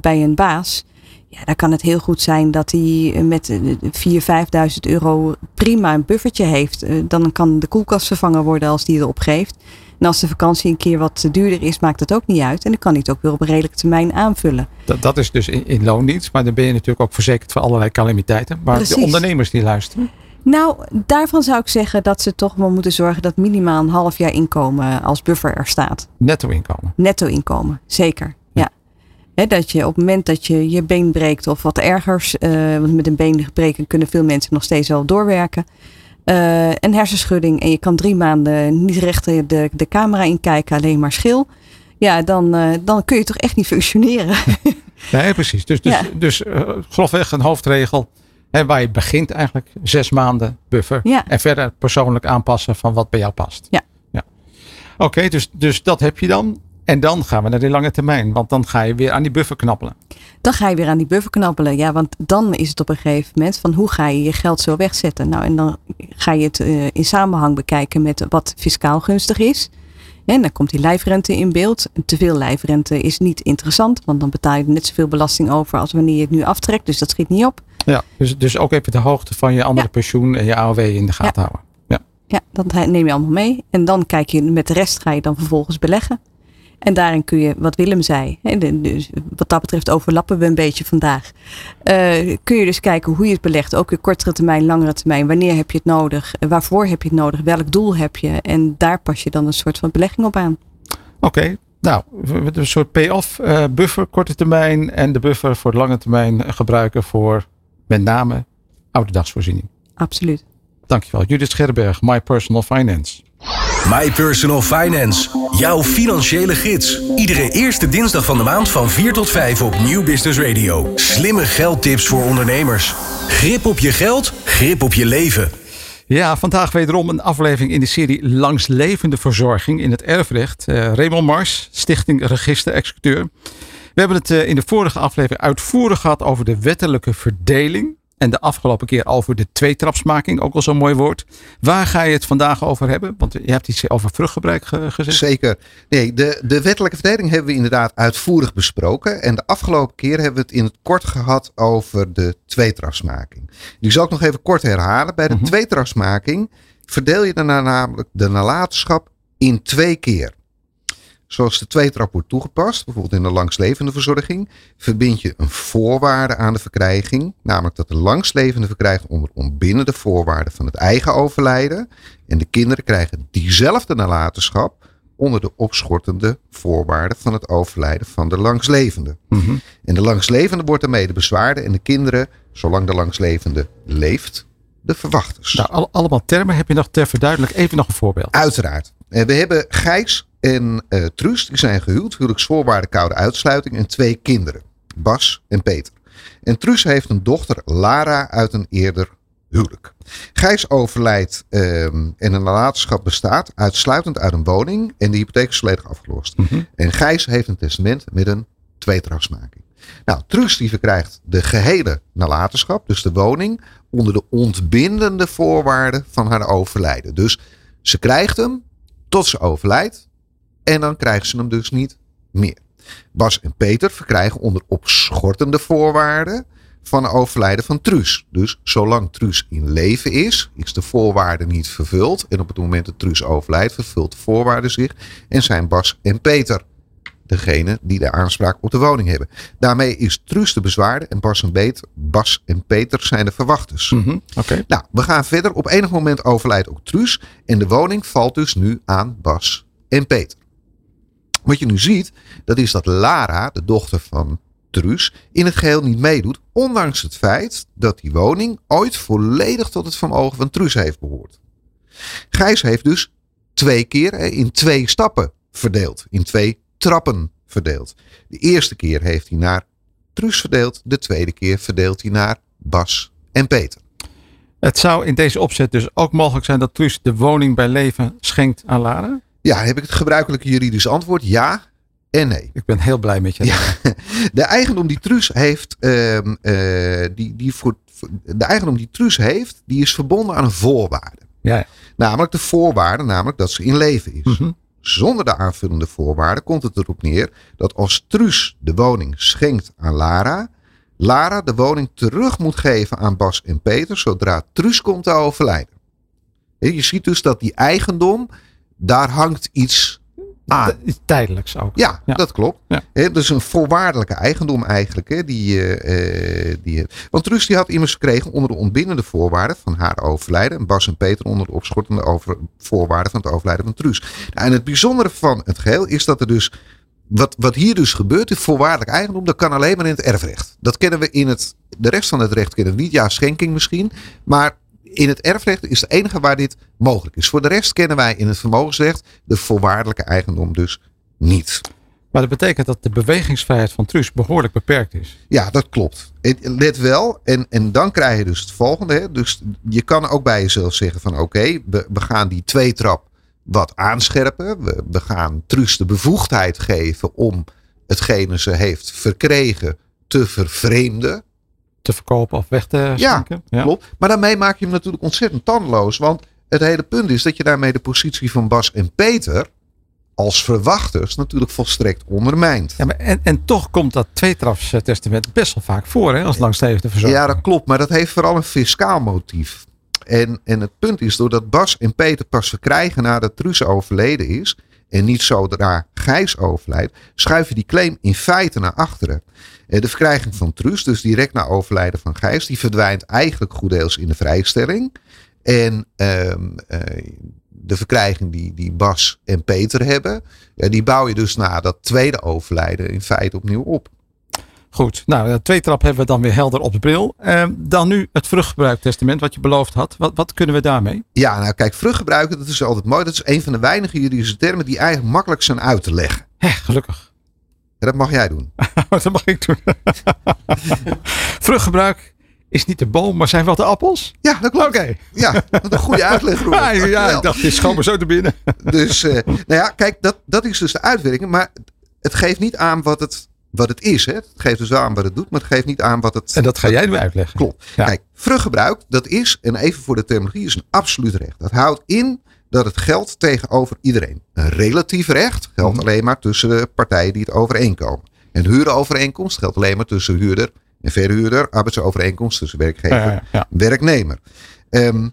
bij een baas. Ja, dan kan het heel goed zijn dat hij met eh, 4.000, 5.000 euro prima een buffertje heeft. Eh, dan kan de koelkast vervangen worden als die erop geeft. En als de vakantie een keer wat duurder is, maakt het ook niet uit. En dan kan hij het ook weer op een redelijke termijn aanvullen. Dat, dat is dus in, in loondienst, maar dan ben je natuurlijk ook verzekerd voor allerlei calamiteiten. Maar Precies. de ondernemers die luisteren, Nou, daarvan zou ik zeggen dat ze toch wel moeten zorgen dat minimaal een half jaar inkomen als buffer er staat. netto inkomen. Netto inkomen, zeker. Dat je op het moment dat je je been breekt of wat ergers, eh, want met een been breken kunnen veel mensen nog steeds wel doorwerken. eh, een hersenschudding en je kan drie maanden niet recht de, de, camera inkijken, alleen maar schil. Ja, dan, eh, dan kun je toch echt niet functioneren. *laughs* Nee, precies. Dus, dus, Ja. dus grofweg een hoofdregel. Hè, waar je begint eigenlijk, zes maanden buffer. Ja. En verder persoonlijk aanpassen van wat bij jou past. Ja. ja. Oké, dus, dus dat heb je dan. En dan gaan we naar die lange termijn. Want dan ga je weer aan die buffer knappelen. Dan ga je weer aan die buffer knappelen. Ja, want dan is het op een gegeven moment van hoe ga je je geld zo wegzetten. Nou, en dan ga je het eh, in samenhang bekijken met wat fiscaal gunstig is. En dan komt die lijfrente in beeld. Te veel lijfrente is niet interessant, want dan betaal je net zoveel belasting over als wanneer je het nu aftrekt. Dus dat schiet niet op. Ja. Dus, dus ook even de hoogte van je andere Ja. pensioen en je AOW in de gaten houden. Ja. Ja, dat neem je allemaal mee. En dan kijk je met de rest ga je dan vervolgens beleggen. En daarin kun je, wat Willem zei, dus wat dat betreft overlappen we een beetje vandaag. Eh, kun je dus kijken hoe je het belegt. Ook weer kortere termijn, langere termijn. Wanneer heb je het nodig? Eh, Waarvoor heb je het nodig? Welk doel heb je? En daar pas je dan een soort van belegging op aan. Oké, nou, we- we- een soort pay-off eh, buffer, korte termijn. En de buffer voor de lange termijn gebruiken voor met name ouderdagsvoorziening. Absoluut. Dankjewel. Judith Scherberg, My Personal Finance. My Personal Finance. Jouw financiële gids. Iedere eerste dinsdag van de maand van 4 tot 5 op Nieuw Business Radio. Slimme geldtips voor ondernemers. Grip op je geld, grip op je leven. Ja, vandaag wederom een aflevering in de serie Langs levende verzorging in het erfrecht. Eh Raymond Mars, Stichting Register Executeur. We hebben het eh, in de vorige aflevering uitvoerig gehad over de wettelijke verdeling. En de afgelopen keer over de tweetrapsmaking, ook al zo'n mooi woord. Waar ga je het vandaag over hebben? Want je hebt iets over vruchtgebruik ge- gezegd. Zeker. Nee, de, de wettelijke verdeling hebben we inderdaad uitvoerig besproken. En de afgelopen keer hebben we het in het kort gehad over de tweetrapsmaking. Die zal ik nog even kort herhalen. Bij de Mhm. tweetrapsmaking verdeel je daarna namelijk de nalatenschap in twee keer. Zoals de tweetrap wordt toegepast, bijvoorbeeld in de langslevende verzorging, verbind je een voorwaarde aan de verkrijging, namelijk dat de langslevende verkrijgt onder ontbindende voorwaarden van het eigen overlijden. En de kinderen krijgen diezelfde nalatenschap onder de opschortende voorwaarden van het overlijden van de langslevende. Mhm. En de langslevende wordt daarmee de bezwaarde en de kinderen, zolang de langslevende leeft, de verwachters. Nou, al- allemaal termen. Heb je nog ter verduidelijking even nog een voorbeeld? Uiteraard. Eh, We hebben Gijs en eh Truus, die zijn gehuwd, huwelijksvoorwaarden, koude uitsluiting en twee kinderen, Bas en Peter. En Truus heeft een dochter, Lara, uit een eerder huwelijk. Gijs overlijdt ehm, en een nalatenschap bestaat uitsluitend uit een woning en de hypotheek is volledig afgelost. Mhm. En Gijs heeft een testament met een tweetrapsmaking. Nou, Truus die verkrijgt de gehele nalatenschap, dus de woning, onder de ontbindende voorwaarden van haar overlijden. Dus ze krijgt hem tot ze overlijdt En dan krijgen ze hem dus niet meer. Bas en Peter verkrijgen onder opschortende voorwaarden van overlijden van Truus. Dus zolang Truus in leven is, is de voorwaarde niet vervuld. En op het moment dat Truus overlijdt, vervult de voorwaarde zich. En zijn Bas en Peter degene die de aanspraak op de woning hebben. Daarmee is Truus de bezwaarde en Bas en, Peter, Bas en Peter zijn de verwachters. Oké. Nou, we gaan verder. Op enig moment overlijdt ook Truus. En de woning valt dus nu aan Bas en Peter. Wat je nu ziet, dat is dat Lara, de dochter van Truus, in het geheel niet meedoet. Ondanks het feit dat die woning ooit volledig tot het vermogen van Truus heeft behoord. Gijs heeft dus twee keer eh, in twee stappen verdeeld. In twee trappen verdeeld. De eerste keer heeft hij naar Truus verdeeld. De tweede keer verdeelt hij naar Bas en Peter. Het zou in deze opzet dus ook mogelijk zijn dat Truus de woning bij leven schenkt aan Lara? Ja, heb ik het gebruikelijke juridische antwoord? Ja en nee. Ik ben heel blij met je. Ja. *laughs* De eigendom die Truus heeft, ehm, eh, die, die voor, de eigendom die Truus heeft, die is verbonden aan een voorwaarde. Ja, ja. Namelijk de voorwaarde, namelijk dat ze in leven is. Mhm. Zonder de aanvullende voorwaarden komt het erop neer dat als Truus de woning schenkt aan Lara, Lara de woning terug moet geven aan Bas en Peter zodra Truus komt te overlijden. Je ziet dus dat die eigendom, daar hangt iets aan. Tijdelijks ook. Ja, Ja. dat klopt. Ja. Dus een voorwaardelijke eigendom eigenlijk. Hè, die, eh, eh, die, want Truus die had immers gekregen onder de ontbindende voorwaarden van haar overlijden. En Bas en Peter onder de opschortende over, voorwaarden van het overlijden van Truus. Nou, en het bijzondere van het geheel is dat er dus. Wat, wat hier dus gebeurt, is voorwaardelijk eigendom, dat kan alleen maar in het erfrecht. Dat kennen we in het. De rest van het recht kennen we niet. Ja, schenking misschien. Maar in het erfrecht is het enige waar dit mogelijk is. Voor de rest kennen wij in het vermogensrecht de voorwaardelijke eigendom dus niet. Maar dat betekent dat de bewegingsvrijheid van Truus behoorlijk beperkt is. Ja, dat klopt. Let wel, en, en dan krijg je dus het volgende. Hè. Dus je kan ook bij jezelf zeggen van oké, we, we gaan die tweetrap wat aanscherpen. We, we gaan Truus de bevoegdheid geven om hetgene ze heeft verkregen te vervreemden. Te verkopen of weg te schenken. Ja, Klopt. Maar daarmee maak je hem natuurlijk ontzettend tandeloos. Want het hele punt is dat je daarmee de positie van Bas en Peter als verwachters natuurlijk volstrekt ondermijnt. Ja, maar en, en toch komt dat tweetrapstestament best wel vaak voor hè, als langslevende verzorger. Ja, dat klopt. Maar dat heeft vooral een fiscaal motief. En, en het punt is, doordat Bas en Peter pas verkrijgen nadat Truus overleden is. En niet zodra Gijs overlijdt, schuif je die claim in feite naar achteren. Eh, De verkrijging van Truus, dus direct na overlijden van Gijs, die verdwijnt eigenlijk goeddeels in de vrijstelling. En ehm, eh, de verkrijging die, die Bas en Peter hebben, die bouw je dus na dat tweede overlijden in feite opnieuw op. Goed, nou, dat tweetrap hebben we dan weer helder op de bril. Ehm, dan nu het vruchtgebruiktestament wat je beloofd had. Wat, wat kunnen we daarmee? Ja, nou kijk, vruchtgebruiken, dat is altijd mooi. Dat is een van de weinige juridische termen die eigenlijk makkelijk zijn uit te leggen. Hè, gelukkig. Ja, dat mag jij doen. *laughs* dat mag ik doen. *laughs* Vruchtgebruik is niet de boom, maar zijn wel de appels? Ja, dat klopt. Oké. Ja, wat een goede uitleg. *laughs* Ja, ja, ik dacht, dit schoot me zo te binnen. Dus, eh, nou ja, kijk, dat, dat is dus de uitwerking. Maar het geeft niet aan wat het, wat het is. Hè. Het geeft dus wel aan wat het doet, maar het geeft niet aan wat het... En dat ga jij nu uitleggen. Klopt. Ja. Kijk, vruchtgebruik, dat is, en even voor de terminologie, is een absoluut recht. Dat houdt in dat het geldt tegenover iedereen. Een relatief recht geldt Mhm. alleen maar tussen de partijen die het overeenkomen. Een huurovereenkomst geldt alleen maar tussen huurder en verhuurder. Arbeidsovereenkomst tussen werkgever ja, ja. werknemer. Ehm,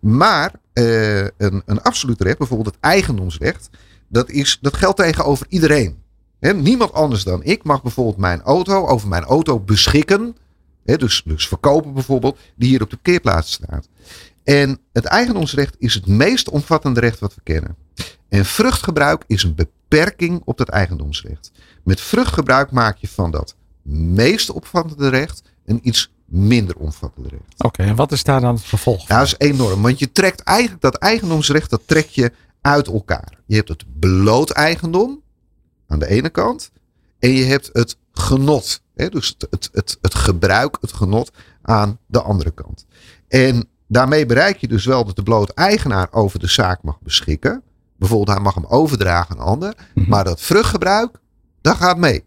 maar eh, een, een absoluut recht, bijvoorbeeld het eigendomsrecht, dat, is, dat geldt tegenover iedereen. Niemand anders dan ik mag bijvoorbeeld mijn auto over mijn auto beschikken. Dus, dus verkopen bijvoorbeeld, die hier op de parkeerplaats staat. En het eigendomsrecht is het meest omvattende recht wat we kennen. En vruchtgebruik is een beperking op dat eigendomsrecht. Met vruchtgebruik maak je van dat meest omvattende recht een iets minder omvattende recht. Oké, en wat is daar dan het vervolg van? Ja, dat is enorm. Want je trekt eigenlijk dat eigendomsrecht, dat trek je uit elkaar. Je hebt het bloot eigendom aan de ene kant. En je hebt het genot. Hè? Dus het, het, het, het gebruik, het genot aan de andere kant. En daarmee bereik je dus wel dat de bloot eigenaar over de zaak mag beschikken. Bijvoorbeeld, hij mag hem overdragen aan een ander. Mhm. Maar dat vruchtgebruik, dat gaat mee.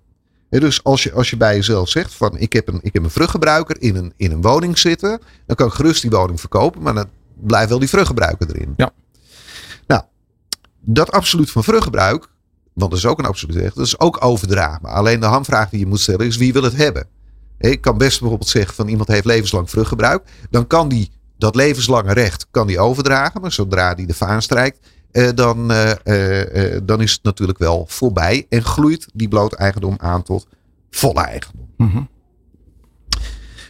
Dus als je, als je bij jezelf zegt van ik heb een, ik heb een vruchtgebruiker in een, in een woning zitten. Dan kan ik gerust die woning verkopen. Maar dan blijft wel die vruchtgebruiker erin. Ja. Nou, dat absoluut van vruchtgebruik. Want dat is ook een absoluut recht. Dat is ook overdraagbaar. Alleen de hamvraag die je moet stellen is wie wil het hebben? Ik kan best bijvoorbeeld zeggen van iemand heeft levenslang vruchtgebruik. Dan kan die dat levenslange recht kan die overdragen. Maar zodra die de vaan strijkt, eh, dan, eh, eh, dan is het natuurlijk wel voorbij. En groeit die bloot eigendom aan tot volle eigendom. Mhm.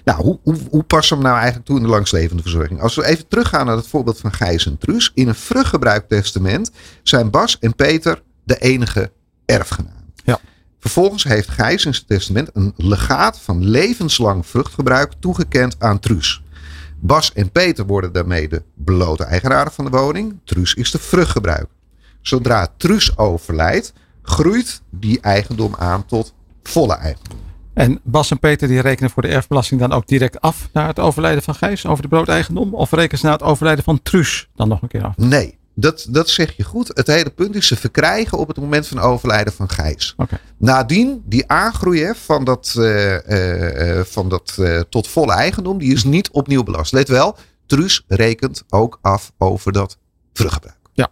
Nou, hoe, hoe, hoe passen we nou eigenlijk toe in de langslevende verzorging? Als we even teruggaan naar het voorbeeld van Gijs en Truus. In een vruchtgebruiktestament zijn Bas en Peter de enige erfgenaam. Ja. Vervolgens heeft Gijs in zijn testament een legaat van levenslang vruchtgebruik toegekend aan Truus. Bas en Peter worden daarmee de belote eigenaren van de woning. Truus is de vruchtgebruiker. Zodra Truus overlijdt, groeit die eigendom aan tot volle eigendom. En Bas en Peter die rekenen voor de erfbelasting dan ook direct af naar het overlijden van Gijs over de broodeigendom? Of rekenen ze naar het overlijden van Truus dan nog een keer af? Nee, dat, dat zeg je goed. Het hele punt is, ze verkrijgen op het moment van overlijden van Gijs. Nadien, die aangroei hè, van dat, eh, eh, eh, van dat tot volle eigendom, die is niet opnieuw belast. Let wel, Truus rekent ook af over dat vruchtgebruik. Ja.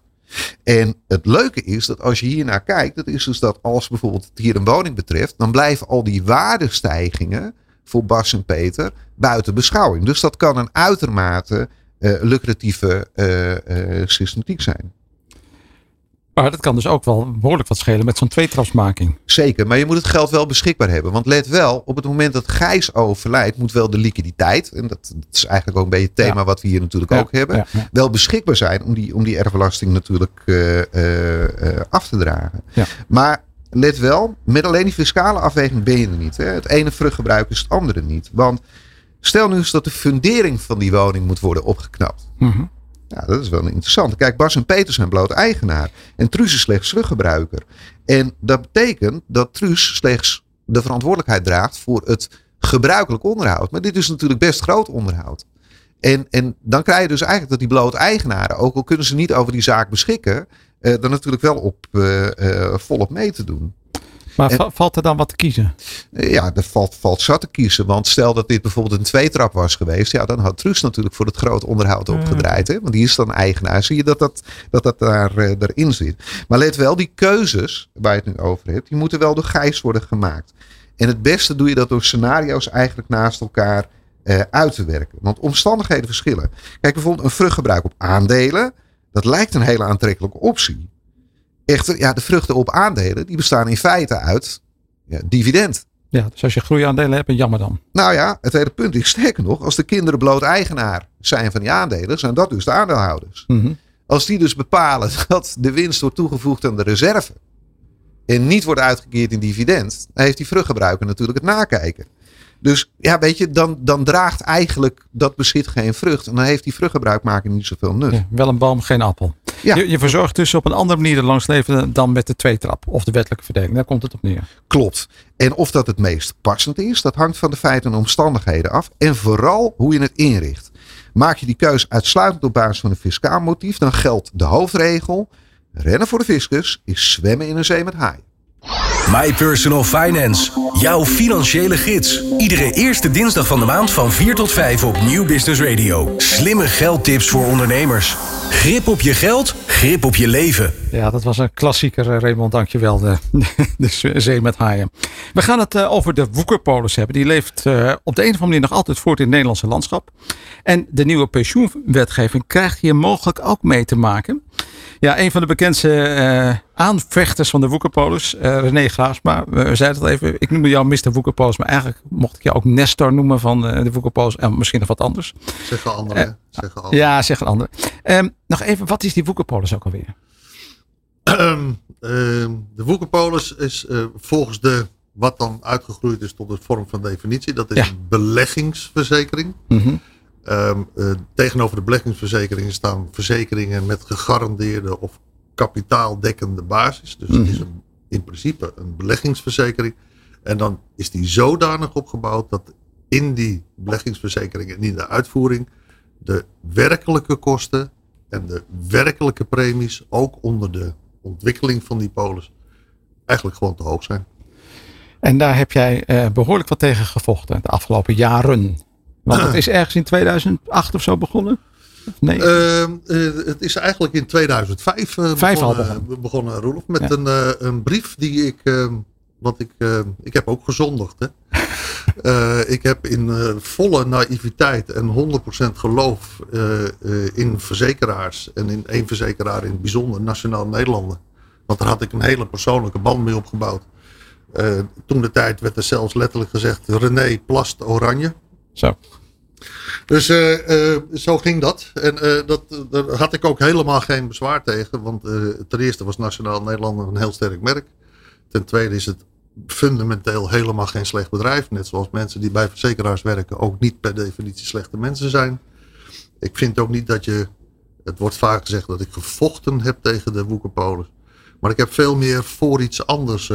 En het leuke is dat als je hier naar kijkt, dat is dus dat als bijvoorbeeld het hier een woning betreft, dan blijven al die waardestijgingen voor Bas en Peter buiten beschouwing. Dus dat kan een uitermate lucratieve eh, eh, systematiek zijn. Maar dat kan dus ook wel behoorlijk wat schelen met zo'n tweetrapsmaking. Zeker, maar je moet het geld wel beschikbaar hebben. Want let wel, op het moment dat Gijs overlijdt, moet wel de liquiditeit, en dat, dat is eigenlijk ook een beetje het thema Ja. wat we hier natuurlijk Ja, ook hebben, ja, wel beschikbaar zijn om die, om die erfbelasting natuurlijk eh, eh, eh, af te dragen. Maar let wel, met alleen die fiscale afweging ben je er niet. Hè? Het ene vruchtgebruik is het andere niet. Want stel nu eens dat de fundering van die woning moet worden opgeknapt. Ja, dat is wel interessant. Kijk, Bas en Peter zijn bloot eigenaar. En Truus is slechts teruggebruiker. En dat betekent dat Truus slechts de verantwoordelijkheid draagt voor het gebruikelijk onderhoud. Maar dit is natuurlijk best groot onderhoud. En, en dan krijg je dus eigenlijk dat die bloot eigenaren, ook al kunnen ze niet over die zaak beschikken, eh, er natuurlijk wel op eh, eh, volop mee te doen. Maar En- valt er dan wat te kiezen? Eh, Ja, er valt, valt zat te kiezen. Want stel dat dit bijvoorbeeld een tweetrap was geweest. Ja, dan had Truus natuurlijk voor het groot onderhoud opgedraaid. Hè? Want die is dan eigenaar. Zie je dat dat, dat, dat daar, eh, erin zit. Maar let wel, die keuzes waar je het nu over hebt. Die moeten wel door Gijs worden gemaakt. En het beste doe je dat door scenario's eigenlijk naast elkaar eh, uit te werken. Want omstandigheden verschillen. Kijk, bijvoorbeeld een vruchtgebruik op aandelen. Dat lijkt een hele aantrekkelijke optie. Echter, ja, de vruchten op aandelen. Die bestaan in feite uit ja, dividend. Ja, dus als je groeiaandelen hebt, jammer dan. Nou ja, het hele punt is sterker nog, als de kinderen bloot eigenaar zijn van die aandelen, zijn dat dus de aandeelhouders. Mhm. Als die dus bepalen *laughs* dat de winst wordt toegevoegd aan de reserve en niet wordt uitgekeerd in dividend, dan heeft die vruchtgebruiker natuurlijk het nakijken. Dus ja, weet je, dan, dan draagt eigenlijk dat bezit geen vrucht. En dan heeft die vruchtgebruikmaker niet zoveel nut. Ja, wel een boom, geen appel. Ja. Je, je verzorgt dus op een andere manier de langsleven dan met de tweetrap of de wettelijke verdeling. Daar komt het op neer. Klopt. En of dat het meest passend is, dat hangt van de feiten en omstandigheden af. En vooral hoe je het inricht. Maak je die keus uitsluitend op basis van een fiscaal motief, dan geldt de hoofdregel. Rennen voor de fiscus is zwemmen in een zee met haaien. My Personal Finance. Jouw financiële gids. Iedere eerste dinsdag van de maand van 4 tot 5 op Nieuw Business Radio. Slimme geldtips voor ondernemers. Grip op je geld, grip op je leven. Ja, dat was een klassieker, eh, Raymond. Dankjewel. *laughs* De, de zee met haaien. We gaan het eh, over de woekerpolis hebben. Die leeft eh, op de een of andere manier nog altijd voort in het Nederlandse landschap. En de nieuwe pensioenwetgeving krijgt hier mogelijk ook mee te maken. Ja, een van de bekendste eh, aanvechters van de woekerpolis, eh, René Graafsma. We zeiden het even, ik noemde jou Mr. Woekerpolis, maar eigenlijk mocht ik jou ook Nestor noemen van eh, de woekerpolis. En misschien nog wat anders. Zeggen anderen. zeggen anderen. Ja, zeg een ander. Ehm, nog even, wat is die woekerpolis ook alweer? Ehm, ehm, de woekerpolis is volgens de, wat dan uitgegroeid is tot de vorm van definitie, dat is Ja. een beleggingsverzekering. Mhm. Ehm, eh, tegenover de beleggingsverzekeringen staan verzekeringen met gegarandeerde of kapitaaldekkende basis. Dus het is een, in principe een beleggingsverzekering. En dan is die zodanig opgebouwd dat in die beleggingsverzekering en in de uitvoering de werkelijke kosten en de werkelijke premies ook onder de ontwikkeling van die polis eigenlijk gewoon te hoog zijn. En daar heb jij eh, behoorlijk wat tegen gevochten de afgelopen jaren. Want het is ergens in 2008 of zo begonnen. Nee. Ehm, eh, het is eigenlijk in 2005 eh, Vijf al begonnen, begonnen. begonnen, Roelof. Met Ja. een, eh, een brief die ik. ehm, want ik, ehm, ik heb ook gezondigd. Hè. *laughs* Eh, ik heb in eh, volle naïviteit en 100% geloof eh, eh, in verzekeraars. En in één verzekeraar in het bijzonder, Nationaal Nederlanden. Want daar had ik een hele persoonlijke band mee opgebouwd. Eh, toen de tijd werd er zelfs letterlijk gezegd: René plast oranje. Zo. Dus eh, eh, zo ging dat. En eh, dat, daar had ik ook helemaal geen bezwaar tegen. Want ten eerste was Nationaal Nederland een heel sterk merk. Ten tweede is het fundamenteel helemaal geen slecht bedrijf. Net zoals mensen die bij verzekeraars werken ook niet per definitie slechte mensen zijn. Ik vind ook niet dat je. Het wordt vaak gezegd dat ik gevochten heb tegen de woekerpolis. Maar ik heb veel meer voor iets anders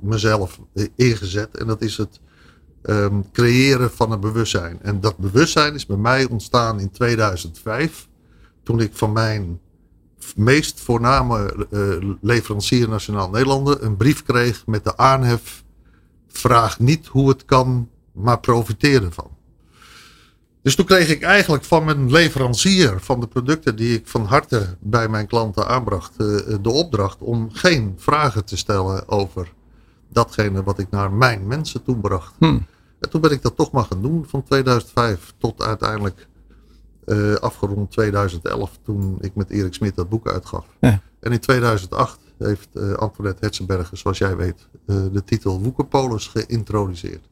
mezelf ingezet. En dat is het ehm, creëren van een bewustzijn. En dat bewustzijn is bij mij ontstaan in 2005. Toen ik van mijn meest voorname eh, leverancier Nationaal Nederlanden een brief kreeg met de aanhef. Vraag niet hoe het kan, maar profiteer ervan. Dus toen kreeg ik eigenlijk van mijn leverancier van de producten die ik van harte bij mijn klanten aanbracht, eh, de opdracht om geen vragen te stellen over datgene wat ik naar mijn mensen toe bracht. Hm. En toen ben ik dat toch maar gaan doen van 2005 tot uiteindelijk eh, afgerond 2011 toen ik met Erik Smit dat boek uitgaf. Ja. En in 2008 heeft eh, Antoinette Hetzenberger, zoals jij weet, eh, de titel Woekerpolis geïntroduceerd.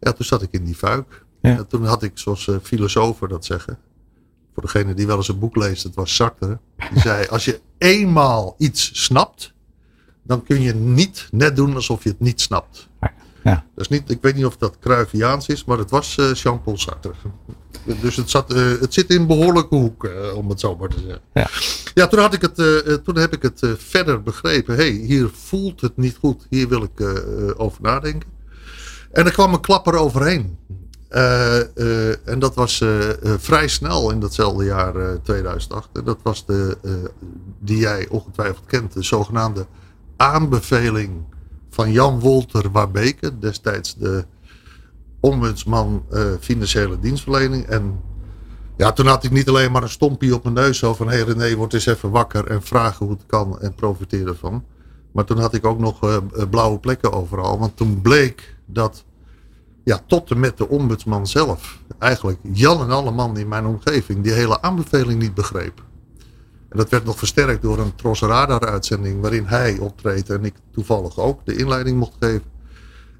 Ja, toen zat ik in die fuik. Ja. En toen had ik, zoals filosofen dat zeggen, voor degene die wel eens een boek leest, het was Sartre. Die *laughs* zei, als je eenmaal iets snapt, dan kun je niet net doen alsof je het niet snapt. Ja. Dus niet, ik weet niet of dat Cruyffiaans is, maar het was eh, Jean-Paul Sartre. Dus het, zat, eh, het zit in een behoorlijke hoek, eh, om het zo maar te zeggen. Ja. Ja, toen, had ik het, toen heb ik het verder begrepen. hey, hier voelt het niet goed. Hier wil ik over nadenken. En er kwam een klapper overheen. En dat was vrij snel in datzelfde jaar eh, 2008. En dat was de, die jij ongetwijfeld kent, de zogenaamde aanbeveling van Jan Wolter Warbeke, destijds de ombudsman eh, financiële dienstverlening. En ja, toen had ik niet alleen maar een stompie op mijn neus zo van, hé hey René, word eens even wakker en vraag hoe het kan en profiteer ervan. Maar toen had ik ook nog eh, eh, blauwe plekken overal, want toen bleek dat ja, tot en met de ombudsman zelf, eigenlijk Jan en alle man in mijn omgeving, die hele aanbeveling niet begreep. En dat werd nog versterkt door een Tros Radar uitzending waarin hij optreedt en ik toevallig ook de inleiding mocht geven.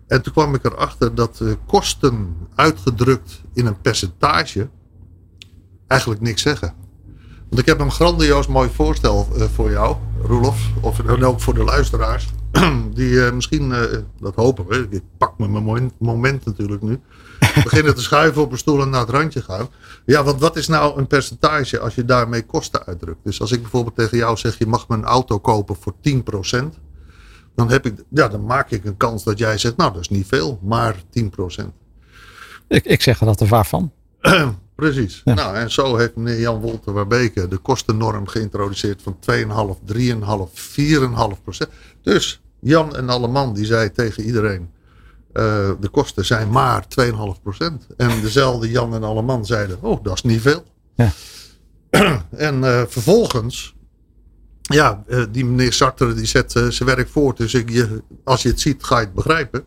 En toen kwam ik erachter dat eh, kosten uitgedrukt in een percentage eigenlijk niks zeggen. Want ik heb een grandioos mooi voorstel eh, voor jou, Roelof, of en ook voor de luisteraars. *clears throat* Die eh, misschien, eh, dat hopen we, ik pak me mijn momen- moment natuurlijk nu, beginnen te schuiven op een stoel en naar het randje gaan. Ja, want wat is nou een percentage als je daarmee kosten uitdrukt? Dus als ik bijvoorbeeld tegen jou zeg, je mag mijn auto kopen voor 10%, dan, heb ik, ja, dan maak ik een kans dat jij zegt, nou dat is niet veel, maar 10%. Ik, ik zeg er dat er waarvan. *clears throat* Precies. Ja. Nou, en zo heeft meneer Jan Wolter Warbeke de kostennorm geïntroduceerd van 2,5, 3,5, 4,5 procent. Dus Jan en alle man die zei tegen iedereen, eh, de kosten zijn maar 2,5 procent. En dezelfde Jan en alle man zeiden, oh, dat is niet veel. Ja. *clears throat* en eh, vervolgens, ja, eh, die meneer Sartre die zet zijn werk voort. Dus ik, je, als je het ziet, ga je het begrijpen.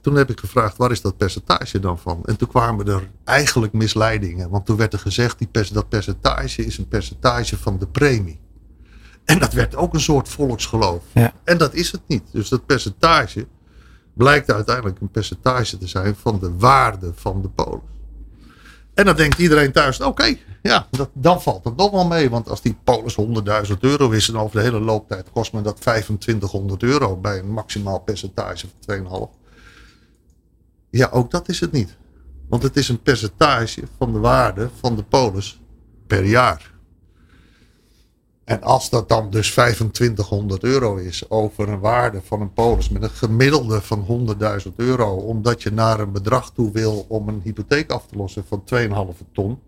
Toen heb ik gevraagd, waar is dat percentage dan van? En toen kwamen er eigenlijk misleidingen. Want toen werd er gezegd, die pers- dat percentage is een percentage van de premie. En dat werd ook een soort volksgeloof. Ja. En dat is het niet. Dus dat percentage blijkt uiteindelijk een percentage te zijn van de waarde van de polis. En dan denkt iedereen thuis, oké, ja, dat, dan valt het nog wel mee. Want als die polis 100.000 euro is en over de hele looptijd kost me dat 2500 euro bij een maximaal percentage van 2,5. Ja, ook dat is het niet. Want het is een percentage van de waarde van de polis per jaar. En als dat dan dus 2500 euro is over een waarde van een polis met een gemiddelde van 100.000 euro, omdat je naar een bedrag toe wil om een hypotheek af te lossen van 2,5 ton,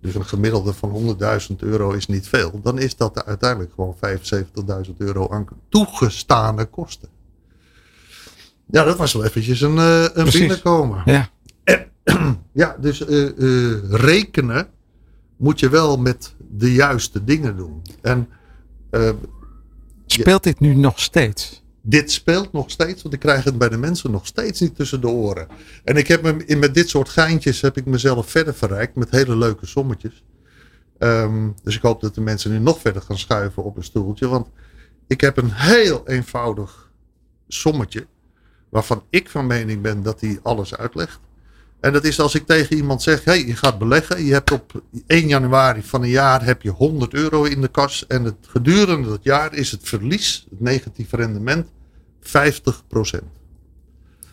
dus een gemiddelde van 100.000 euro is niet veel, dan is dat uiteindelijk gewoon 75.000 euro aan toegestane kosten. Ja, dat was wel eventjes een, eh, een Precies. binnenkomen. Ja. *clears throat* Ja, dus eh, eh, rekenen moet je wel met de juiste dingen doen. En uh, Speelt dit nu nog steeds? Dit speelt nog steeds, want ik krijg het bij de mensen nog steeds niet tussen de oren. En ik heb me, met dit soort geintjes heb ik mezelf verder verrijkt met hele leuke sommetjes. Um, dus ik hoop dat de mensen nu nog verder gaan schuiven op een stoeltje. Want ik heb een heel eenvoudig sommetje. Waarvan ik van mening ben dat hij alles uitlegt. En dat is als ik tegen iemand zeg, hey, je gaat beleggen. Je hebt op 1 januari van een jaar heb je 100 euro in de kas. En het gedurende dat jaar is het verlies, het negatieve rendement, 50%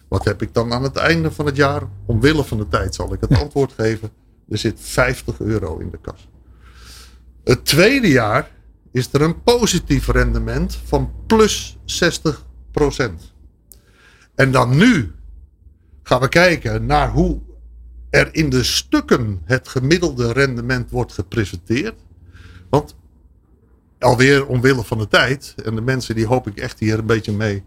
Wat heb ik dan aan het einde van het jaar? Omwille van de tijd zal ik het antwoord geven. Er zit 50 euro in de kas. Het tweede jaar is er een positief rendement van plus 60% En dan nu gaan we kijken naar hoe er in de stukken het gemiddelde rendement wordt gepresenteerd. Want alweer omwille van de tijd, en de mensen die hoop ik echt hier een beetje mee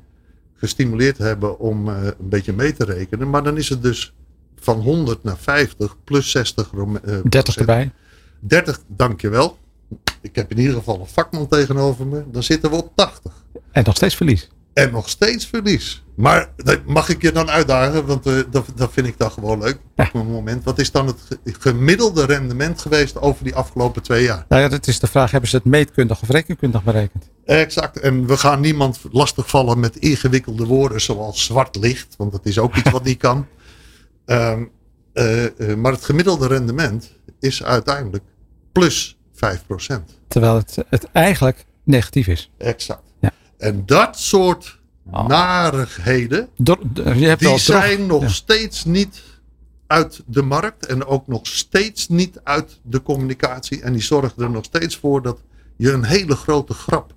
gestimuleerd hebben om uh, een beetje mee te rekenen. Maar dan is het dus van 100 naar 50 plus 60. Uh, 30 erbij. 30, dankjewel. Ik heb in ieder geval een vakman tegenover me. Dan zitten we op 80. En nog steeds verlies. En nog steeds verlies. Maar mag ik je dan uitdagen? Want uh, dat, dat vind ik dan gewoon leuk. Op een moment. Wat is dan het gemiddelde rendement geweest over die afgelopen twee jaar? Nou ja, dat is de vraag. Hebben ze het meetkundig of rekenkundig berekend? Exact. En we gaan niemand lastigvallen met ingewikkelde woorden zoals zwart licht. Want dat is ook iets wat niet kan. Um, uh, uh, maar het gemiddelde rendement is uiteindelijk plus 5%. Terwijl het, het eigenlijk negatief is. Exact. En dat soort oh. narigheden, die zijn nog steeds niet uit de markt en ook nog steeds niet uit de communicatie. En die zorgen er nog steeds voor dat je een hele grote grap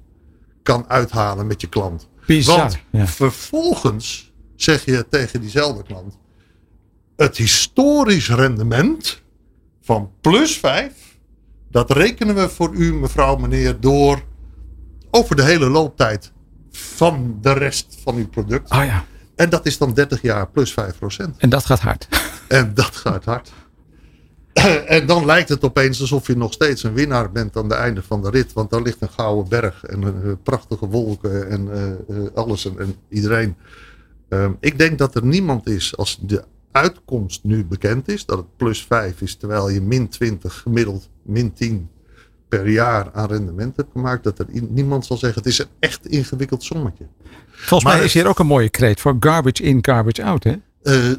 kan uithalen met je klant. Bizar, Want vervolgens zeg je tegen diezelfde klant: het historisch rendement van plus 5, dat rekenen we voor u, mevrouw, meneer, door over de hele looptijd van de rest van uw product. Oh ja. En dat is dan 30 jaar plus 5%. En dat gaat hard. *laughs* En dat gaat hard. *clears throat* En dan lijkt het opeens alsof je nog steeds een winnaar bent aan het einde van de rit. Want daar ligt een gouden berg en een, prachtige wolken en uh, alles en, en iedereen. Uh, ik denk dat er niemand is als de uitkomst nu bekend is. Dat het plus 5 is terwijl je min 20 gemiddeld min 10 per jaar aan rendement hebt gemaakt, dat er niemand zal zeggen: het is een echt ingewikkeld sommetje. Volgens mij is hier ook een mooie kreet voor garbage in, garbage out, hè? Uh,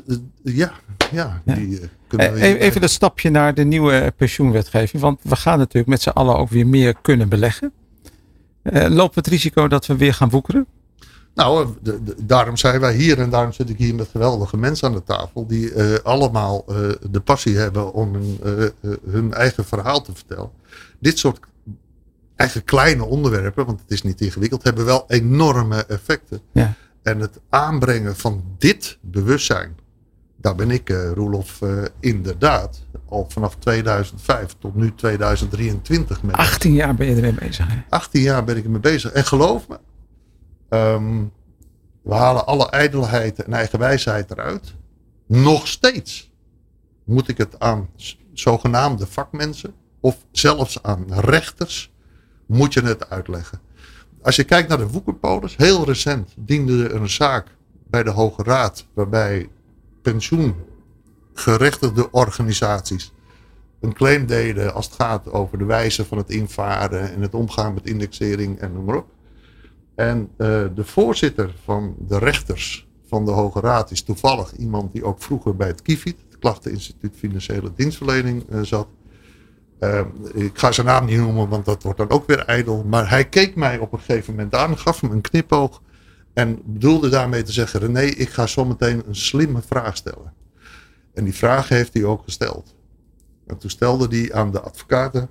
ja, ja, Die, uh, kunnen we even dat stapje naar de nieuwe pensioenwetgeving. Want we gaan natuurlijk met z'n allen ook weer meer kunnen beleggen. Loopt het risico dat we weer gaan woekeren? Nou, de, de, daarom zijn wij hier en daarom zit ik hier met geweldige mensen aan de tafel. Die allemaal de passie hebben om hun, hun eigen verhaal te vertellen dit soort eigen kleine onderwerpen, want het is niet ingewikkeld, hebben wel enorme effecten. Ja. En het aanbrengen van dit bewustzijn, daar ben ik, uh, Roelof, uh, inderdaad al vanaf 2005 tot nu 2023 mee. 18 jaar ben je ermee bezig. Hè? 18 jaar ben ik ermee bezig. En geloof me, um, we halen alle ijdelheid en eigen wijsheid eruit. Nog steeds moet ik het aan zogenaamde vakmensen of zelfs aan rechters moet je het uitleggen. Als je kijkt naar de woekerpolis, heel recent diende er een zaak bij de Hoge Raad waarbij pensioengerechtigde organisaties een claim deden als het gaat over de wijze van het invaren en het omgaan met indexering en noem maar op. En uh, de voorzitter van de rechters van de Hoge Raad is toevallig iemand die ook vroeger bij het KIFID, het Klachteninstituut Financiële Dienstverlening, uh, zat. Uh, ik ga zijn naam niet noemen, want dat wordt dan ook weer ijdel. Maar hij keek mij op een gegeven moment aan, gaf hem een knipoog. En bedoelde daarmee te zeggen: René, ik ga zometeen een slimme vraag stellen. En die vraag heeft hij ook gesteld. En toen stelde hij aan de advocaten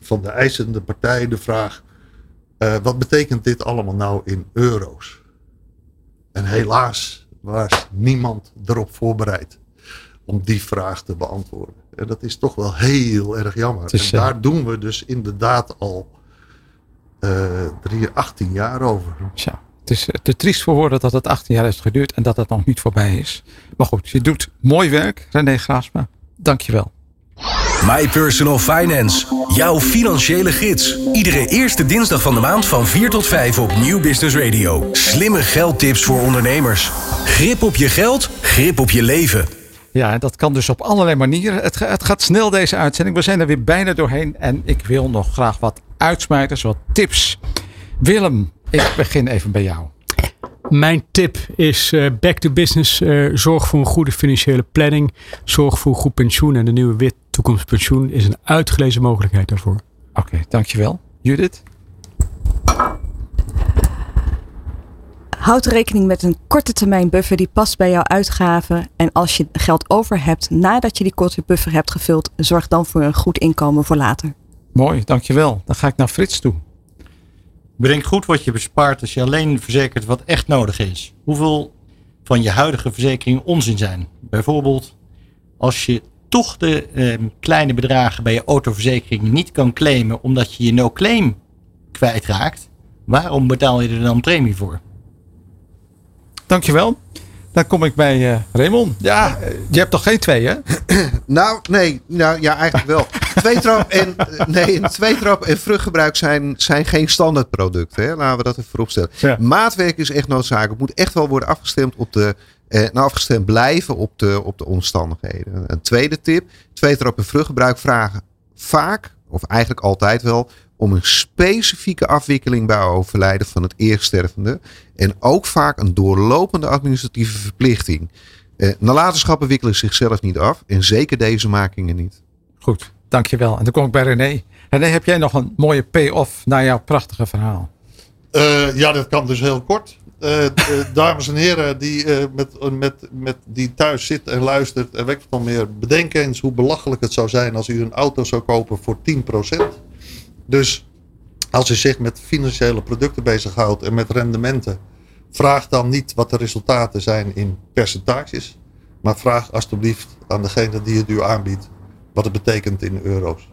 van de eisende partij de vraag: uh, wat betekent dit allemaal nou in euro's? En helaas was niemand erop voorbereid om die vraag te beantwoorden. En dat is toch wel heel erg jammer. en daar doen we dus inderdaad al uh, 18 jaar over. Ja, het is te triest voor woorden dat het 18 jaar heeft geduurd en dat het nog niet voorbij is. Maar goed, je doet mooi werk, René Graasma. Dank je wel. My Personal Finance. Jouw financiële gids. Iedere eerste dinsdag van de maand van 4 tot 5 op Nieuw Business Radio. Slimme geldtips voor ondernemers. Grip op je geld, grip op je leven. Ja, dat kan dus op allerlei manieren. Het, het gaat snel deze uitzending. We zijn er weer bijna doorheen. En ik wil nog graag wat uitsmijters, wat tips. Willem, ik begin even bij jou. Mijn tip is uh, back to business. Uh, zorg voor een goede financiële planning. Zorg voor een goed pensioen. En de nieuwe wit toekomstpensioen is een uitgelezen mogelijkheid daarvoor. Oké, okay, dankjewel. Judith? Houd rekening met een korte termijn buffer die past bij jouw uitgaven. En als je geld over hebt nadat je die korte buffer hebt gevuld, zorg dan voor een goed inkomen voor later. Mooi, dankjewel. Dan ga ik naar Frits toe. Bedenk goed wat je bespaart als je alleen verzekert wat echt nodig is. Hoeveel van je huidige verzekering onzin zijn. Bijvoorbeeld als je toch de eh, kleine bedragen bij je autoverzekering niet kan claimen omdat je je no-claim kwijtraakt. Waarom betaal je er dan premie voor? Dankjewel. Dan kom ik bij uh, Raymond. Ja, je hebt toch geen twee, hè? *clears throat* nou, nee. Nou, ja, eigenlijk wel. Tweetrap en, *laughs* nee, tweetrap en vruchtgebruik zijn, zijn geen standaardproducten. Hè? Laten we dat even vooropstellen. Ja. Maatwerk is echt noodzakelijk. Het moet echt wel worden afgestemd op de... Eh, nou, afgestemd blijven op de, op de omstandigheden. Een tweede tip. Tweetrap en vruchtgebruik vragen vaak, of eigenlijk altijd wel, om een specifieke afwikkeling bij overlijden van het eerststervende. En ook vaak een doorlopende administratieve verplichting. Eh, nalatenschappen wikkelen zichzelf niet af. En zeker deze makingen niet. Goed, dankjewel. En dan kom ik bij René. René, heb jij nog een mooie pay-off naar jouw prachtige verhaal? Uh, ja, dat kan dus heel kort. Uh, *laughs* dames en heren die, uh, met, met, met, die thuis zit en luistert en wekt van meer. Bedenk eens hoe belachelijk het zou zijn als u een auto zou kopen voor 10%. Dus als u zich met financiële producten bezighoudt en met rendementen, vraag dan niet wat de resultaten zijn in percentages, maar vraag alsjeblieft aan degene die het u aanbiedt wat het betekent in euro's.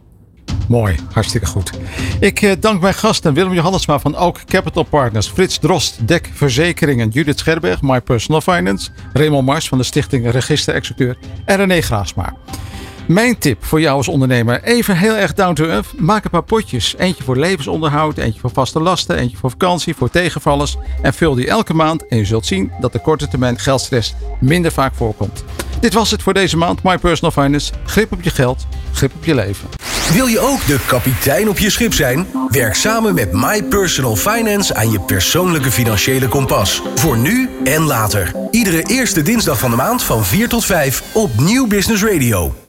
Mooi, hartstikke goed. Ik eh, dank mijn gasten Willem Johannesma van Ook Capital Partners, Frits Drost, Dek Verzekeringen, Judith Scherberg, My Personal Finance, Raymond Mars van de Stichting Register Executeur en René Graasma. Mijn tip voor jou als ondernemer, even heel erg down to earth. Maak een paar potjes. Eentje voor levensonderhoud, eentje voor vaste lasten, eentje voor vakantie, voor tegenvallers. En vul die elke maand en je zult zien dat de korte termijn geldstress minder vaak voorkomt. Dit was het voor deze maand. My Personal Finance. Grip op je geld, grip op je leven. Wil je ook de kapitein op je schip zijn? Werk samen met My Personal Finance aan je persoonlijke financiële kompas. Voor nu en later. Iedere eerste dinsdag van de maand van 4 tot 5 op Nieuw Business Radio.